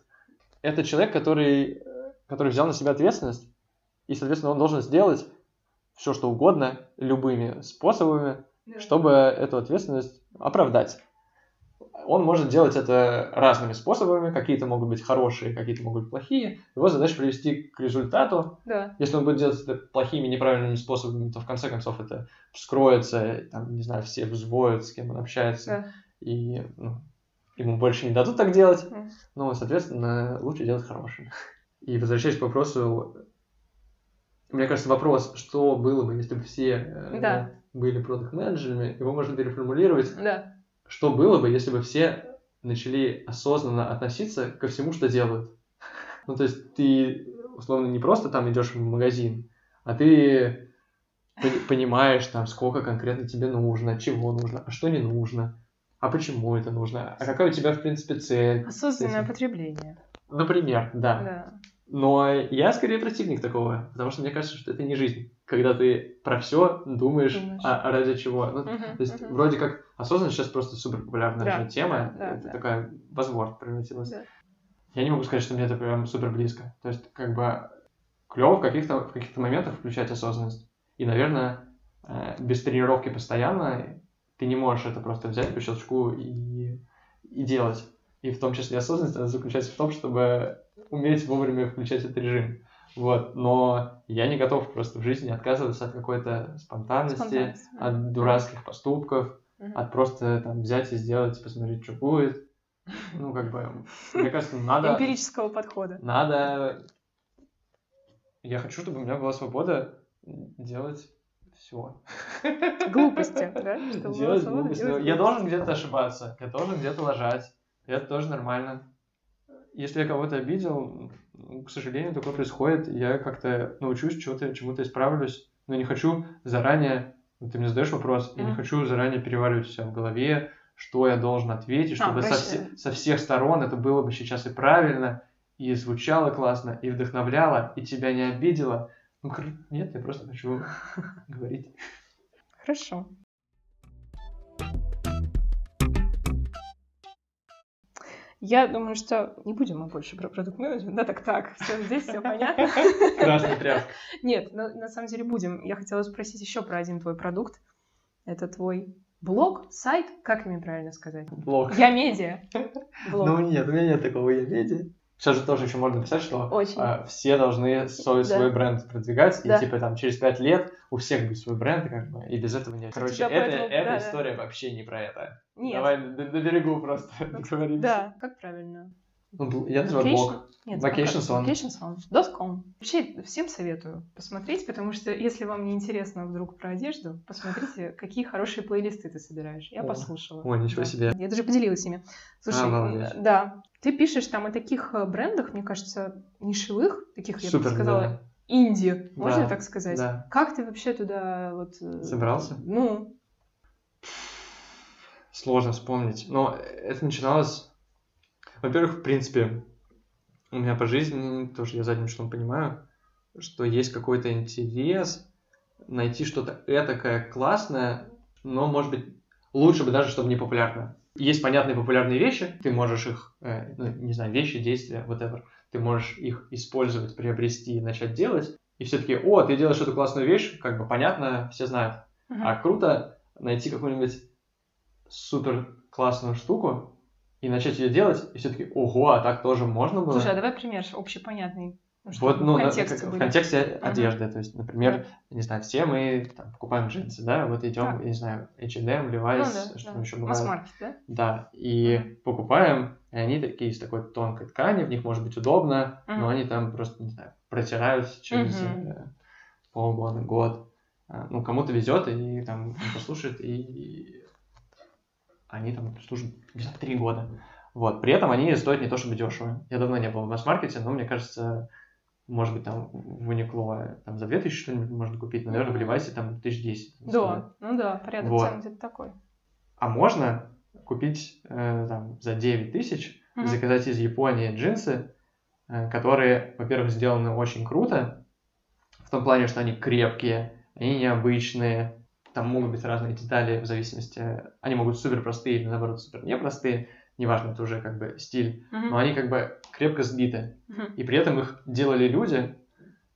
Это человек, который, э, который взял на себя ответственность, и, соответственно, он должен сделать все, что угодно, любыми способами, чтобы эту ответственность оправдать. Он может делать это разными способами, какие-то могут быть хорошие, какие-то могут быть плохие. Его задача привести к результату. Да. Если он будет делать это плохими, неправильными способами, то в конце концов это вскроется, там, не знаю, все взвоют, с кем он общается Да. и ну, ему больше не дадут так делать, Мгм. ну, соответственно, лучше делать хорошими. И возвращаясь к вопросу, мне кажется, вопрос, что было бы, если бы все э, Да. Были продукт-менеджерами, его можно переформулировать, Да. что было бы, если бы все начали осознанно относиться ко всему, что делают. Ну, то есть ты, условно, не просто там идешь в магазин, а ты пони- понимаешь, там, сколько конкретно тебе нужно, чего нужно, а что не нужно, а почему это нужно, а какая у тебя, в принципе, цель. Осознанное потребление. Например, да. Да. Но я скорее противник такого, потому что мне кажется, что это не жизнь, когда ты про все думаешь, Думаешь. а, а ради чего. Ну, Мгм, то есть мгм. вроде как осознанность сейчас просто супер популярная Да, же тема, да, это да. такая возможность превратилась. Да. Я не могу сказать, что мне это прям супер близко. То есть как бы клево в каких-то в каких-то моментах включать осознанность. И, наверное, э, без тренировки постоянно ты не можешь это просто взять по щелчку и, и делать. И в том числе осознанность она заключается в том, чтобы уметь вовремя включать этот режим. Вот. Но я не готов просто в жизни отказываться от какой-то спонтанности, Спонтанность. от дурацких поступков, от просто там взять и сделать, посмотреть, что будет. Ну, как бы, мне кажется, надо, Эмпирического подхода. надо... Я хочу, чтобы у меня была свобода делать все. Глупости, да? Делать глупости. Я должен где-то ошибаться, я должен где-то лажать. Это тоже нормально. Если я кого-то обидел, к сожалению, такое происходит. Я как-то научусь чего-то, чему-то исправлюсь. Но не хочу заранее, ты мне задаешь вопрос, я не хочу заранее переваривать все в голове, что я должен ответить, А, чтобы со, проще. все- со всех сторон это было бы сейчас и правильно, и звучало классно, и вдохновляло, и тебя не обидело. Ну, нет, я просто хочу говорить. Хорошо. Я думаю, что не будем мы больше про продукт менеджмент, да, так так, все здесь все понятно. Красная тряпка. Нет, на, на самом деле будем. Я хотела спросить еще про один твой продукт. Это твой блог, сайт, как ими правильно сказать? Блог. Я медиа. Блог. Ну нет, у меня нет такого я медиа. Сейчас же тоже еще можно писать, что Очень. а, все должны свой, Да. свой бренд продвигать, Да. и типа там через пять лет у всех будет свой бренд, как бы, и без этого не... Короче, это, поэтому- эта да, да. история вообще не про это. Нет. Давай на, на берегу просто договоримся. Да, как правильно? Ну, я называю Vacation? блог. Нет, Vacation пока- Zone. Vacation Zone. .com. Вообще, всем советую посмотреть, потому что если вам не интересно вдруг про одежду, посмотрите, какие хорошие плейлисты ты собираешь. Я О. послушала. Ой, ничего Да. себе. Я даже поделилась ими. Слушай, молодец. м, да, ты пишешь там о таких э, брендах, мне кажется, нишевых, таких, я бы Супер, сказала, да. инди, можно Да, так сказать? да. Как ты вообще туда вот... э, Собрался? Ну, Сложно вспомнить. Но это начиналось... Во-первых, в принципе, у меня по жизни, тоже я задним числом понимаю, что есть какой-то интерес найти что-то этакое классное, но, может быть, лучше бы даже, чтобы не популярно. Есть понятные популярные вещи, ты можешь их, э, ну, не знаю, вещи, действия, whatever, ты можешь их использовать, приобрести, начать делать, и все таки о, ты делаешь эту классную вещь, как бы понятно, все знают. мгм. А круто найти какую-нибудь супер классную штуку и начать ее делать, и все-таки, ого, а так тоже можно было. Слушай, а давай пример общепонятный. Ну, вот, ну, в на- контексте как- в контексте одежды, то есть, например, не знаю, все мы там, покупаем джинсы, да, вот идем, я не знаю, H&M, Ну Levi's, да, что да. еще бывает. Масс-маркет, да? Да, и покупаем, и они такие из такой тонкой ткани, в них может быть удобно, но Мгм. они там просто, не знаю, протираются через э, полгода, год. А, Ну, кому-то везет, и там послушает, и они там служат, не знаю, три года. Вот, при этом они стоят не то чтобы дешево. Я давно не был в масс-маркете, но мне кажется, может быть, там в Uniqlo там за 2000 что-нибудь можно купить, но, наверное, в Levi's там 1010 стоит. Да, ну да, порядок Вот. цен где-то такой. А можно купить э, там, за 9 тысяч, Мгм. заказать из Японии джинсы, э, которые, во-первых, сделаны очень круто, в том плане, что они крепкие, они необычные, там могут быть разные детали в зависимости, они могут супер простые или наоборот супер непростые, неважно, это уже как бы стиль, Мгм. но они как бы крепко сбиты. Мгм. И при этом их делали люди,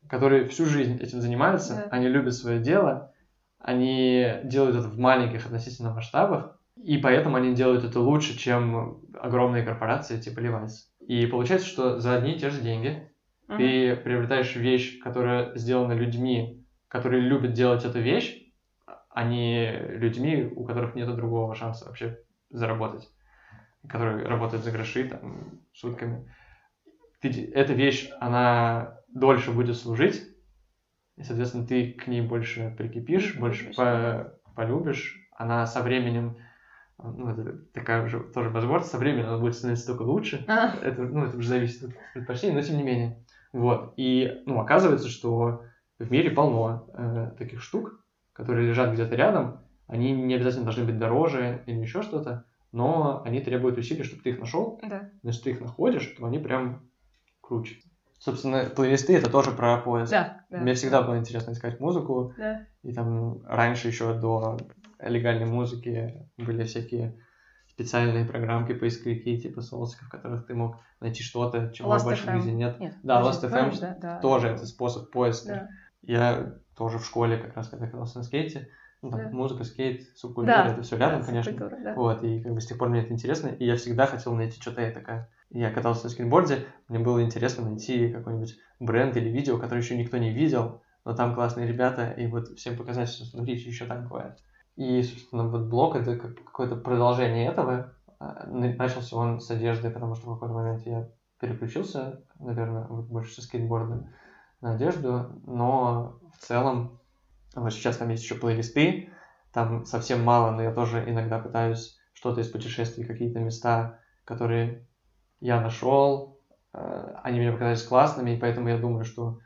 которые всю жизнь этим занимаются, Да. они любят свое дело, они делают это в маленьких относительно масштабах, и поэтому они делают это лучше, чем огромные корпорации типа Levi's. И получается, что за одни и те же деньги Мгм. ты приобретаешь вещь, которая сделана людьми, которые любят делать эту вещь, а не людьми, у которых нет другого шанса вообще заработать, которые работают за гроши, там, сутками. Ты- эта вещь, она дольше будет служить, и, соответственно, ты к ней больше прикипишь, больше полюбишь, по- полюбишь. Она со временем, ну, это такая уже тоже базворд, со временем она будет становиться только лучше. А, Это, ну, это уже зависит от предпочтений, но тем не менее. Вот. И, ну, оказывается, что в мире полно э, таких штук, которые лежат где-то рядом. Они не обязательно должны быть дороже или еще что-то, но они требуют усилий, чтобы ты их нашел. Да. Если ты их находишь, то они прям круче. Собственно, плейлисты это тоже про поиск. Да, да. Мне всегда было интересно искать музыку, Да. и там раньше еще до легальной музыки были всякие специальные программки, поисковики, типа Солсика, в которых ты мог найти что-то, чего Last больше в FM. жизни нет. Нет, Да, Last FM да, да, Тоже да. это способ поиска. Да. Я тоже в школе как раз, когда катался на скейте, ну, там, Да. музыка, скейт, субкультура, Да, это все рядом, да, конечно. да. Вот, и как бы с тех пор мне это интересно, и я всегда хотел найти что-то такое. Я катался на скейтборде, мне было интересно найти какой-нибудь бренд или видео, который еще никто не видел, но там классные ребята, и вот всем показать, что смотрите, еще так бывает. И, собственно, вот блог это как какое-то продолжение этого. А, на- Начался он с одежды, потому что в какой-то момент я переключился, наверное, вот больше со скейтборда на одежду, но в целом Вот сейчас там есть еще плейлисты, там совсем мало, но я тоже иногда пытаюсь что-то из путешествий, какие-то места, которые я нашел, э, они мне показались классными, и поэтому я думаю, что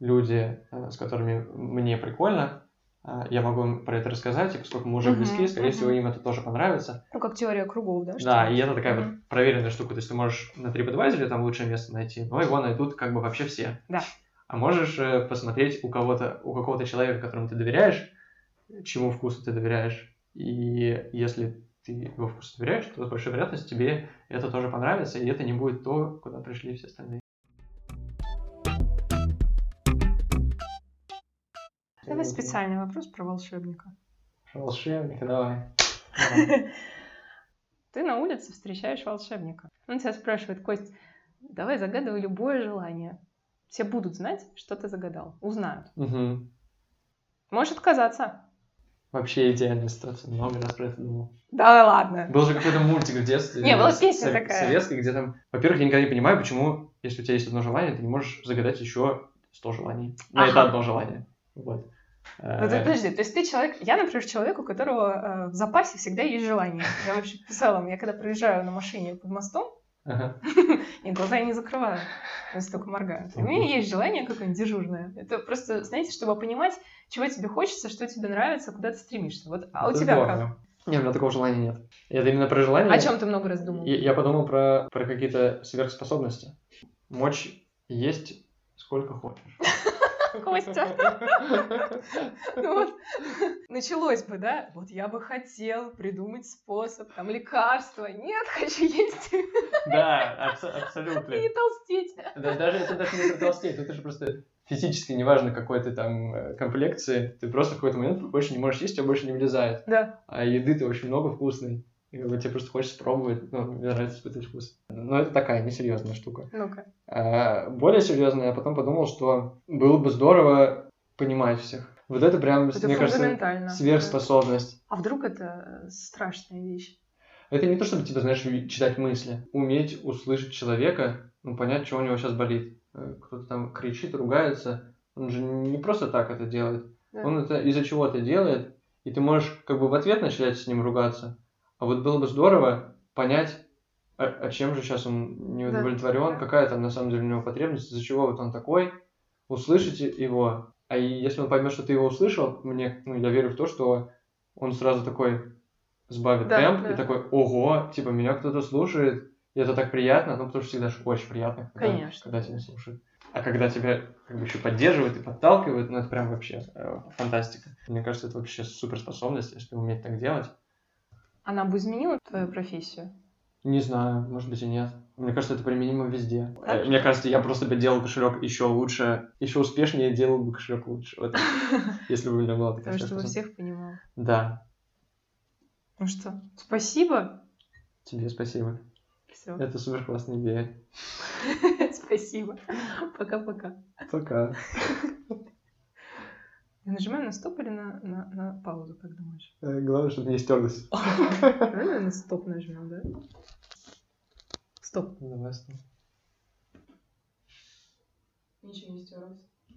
люди, э, с которыми мне прикольно, э, я могу им про это рассказать, и поскольку мы уже Мгм, близки, скорее мгм. всего, им это тоже понравится. Ну, как теория кругов, да? что Да, и это такая Мгм. вот проверенная штука. То есть ты можешь на TripAdvisor там лучшее место найти, но его найдут как бы вообще все. Да. А можешь э, посмотреть у кого-то, у какого-то человека, которому ты доверяешь, чему вкусу ты доверяешь. И если ты его вкусу доверяешь, то с большой вероятностью тебе это тоже понравится, и это не будет то, куда пришли все остальные. Давай специальный вопрос про волшебника. Волшебник, давай. Ты на улице встречаешь волшебника. Он тебя спрашивает, Кость, давай загадывай любое желание. Все будут знать, что ты загадал. Узнают. Мгм. Можешь отказаться. Вообще идеальная ситуация. Много раз про это думал. Да ладно. Был же какой-то мультик в детстве. Не, была песня такая. Советская, где там... Во-первых, я никогда не понимаю, почему, если у тебя есть одно желание, ты не можешь загадать еще 100 желаний. На это Ага. одно желание. Вот. Ну, Э, ты- подожди, то есть ты человек... Я, например, человек, у которого э, в запасе всегда есть желание. Я вообще писала, я когда проезжаю на машине под мостом, ага. и глаза я не закрываю, только моргаю. У меня есть желание какое-нибудь дежурное. Это просто, знаете, чтобы понимать, чего тебе хочется, что тебе нравится, куда ты стремишься. Вот, а у тебя как? здорово. Не, у меня такого желания нет. Это именно про желание. О чем ты много раз думал? Я, я подумал про, про какие-то сверхспособности. Мочь есть сколько хочешь. Костя. Ну вот, началось бы, да? Вот я бы хотел придумать способ, там, лекарства. Нет, хочу есть Да, абсо- абсолютно. и не толстеть. Да, даже это даже не про толстеть, это же просто физически, неважно какой ты там э, комплекции, ты просто в какой-то момент больше не можешь есть, у тебя больше не влезает. Да. А еды-то очень много вкусной. Вот тебе просто хочется пробовать, ну, мне нравится испытывать вкус. Но это такая несерьезная штука. Ну-ка. А, более серьезная, я потом подумал, что было бы здорово понимать всех. Вот это прям, Это мне кажется, сверхспособность. А вдруг это страшная вещь? Это не то, чтобы, типа, знаешь, читать мысли. Уметь услышать человека, ну, понять, что у него сейчас болит. Э, Кто-то там кричит, ругается. Он же не просто так это делает. Да. Он это из-за чего-то делает, и ты можешь как бы в ответ начать с ним ругаться. А вот было бы здорово понять, а, а чем же сейчас он не Да. удовлетворен, какая там на самом деле у него потребность, из-за чего вот он такой. Услышать его. А если он поймет, что ты его услышал, мне, ну, я верю в то, что он сразу такой сбавит Да, темп да. и такой, ого, типа, меня кто-то слушает, и это так приятно, ну, потому что всегда же очень приятно, когда, Конечно. когда тебя слушают. А когда тебя как бы еще поддерживают и подталкивают, ну, это прям вообще э, фантастика. Мне кажется, это вообще суперспособность, если уметь так делать. Она бы изменила твою профессию? Не знаю, может быть и нет. Мне кажется, это применимо везде. Так? Э, Мне кажется, я просто бы делал кошелек еще лучше, еще успешнее делал бы кошелек лучше. Вот, если бы у меня была такая Потому что сверхспособность. всех понимал. Да, Ну что, спасибо. тебе спасибо. Все. Это супер классная идея. Спасибо. Пока-пока. Пока. Нажимаем на стоп или на, на, на паузу, как думаешь? Э, Главное, чтобы не стерлось. Давай на стоп нажмем, да? Стоп. Давай, стоп. Ничего не стерлось.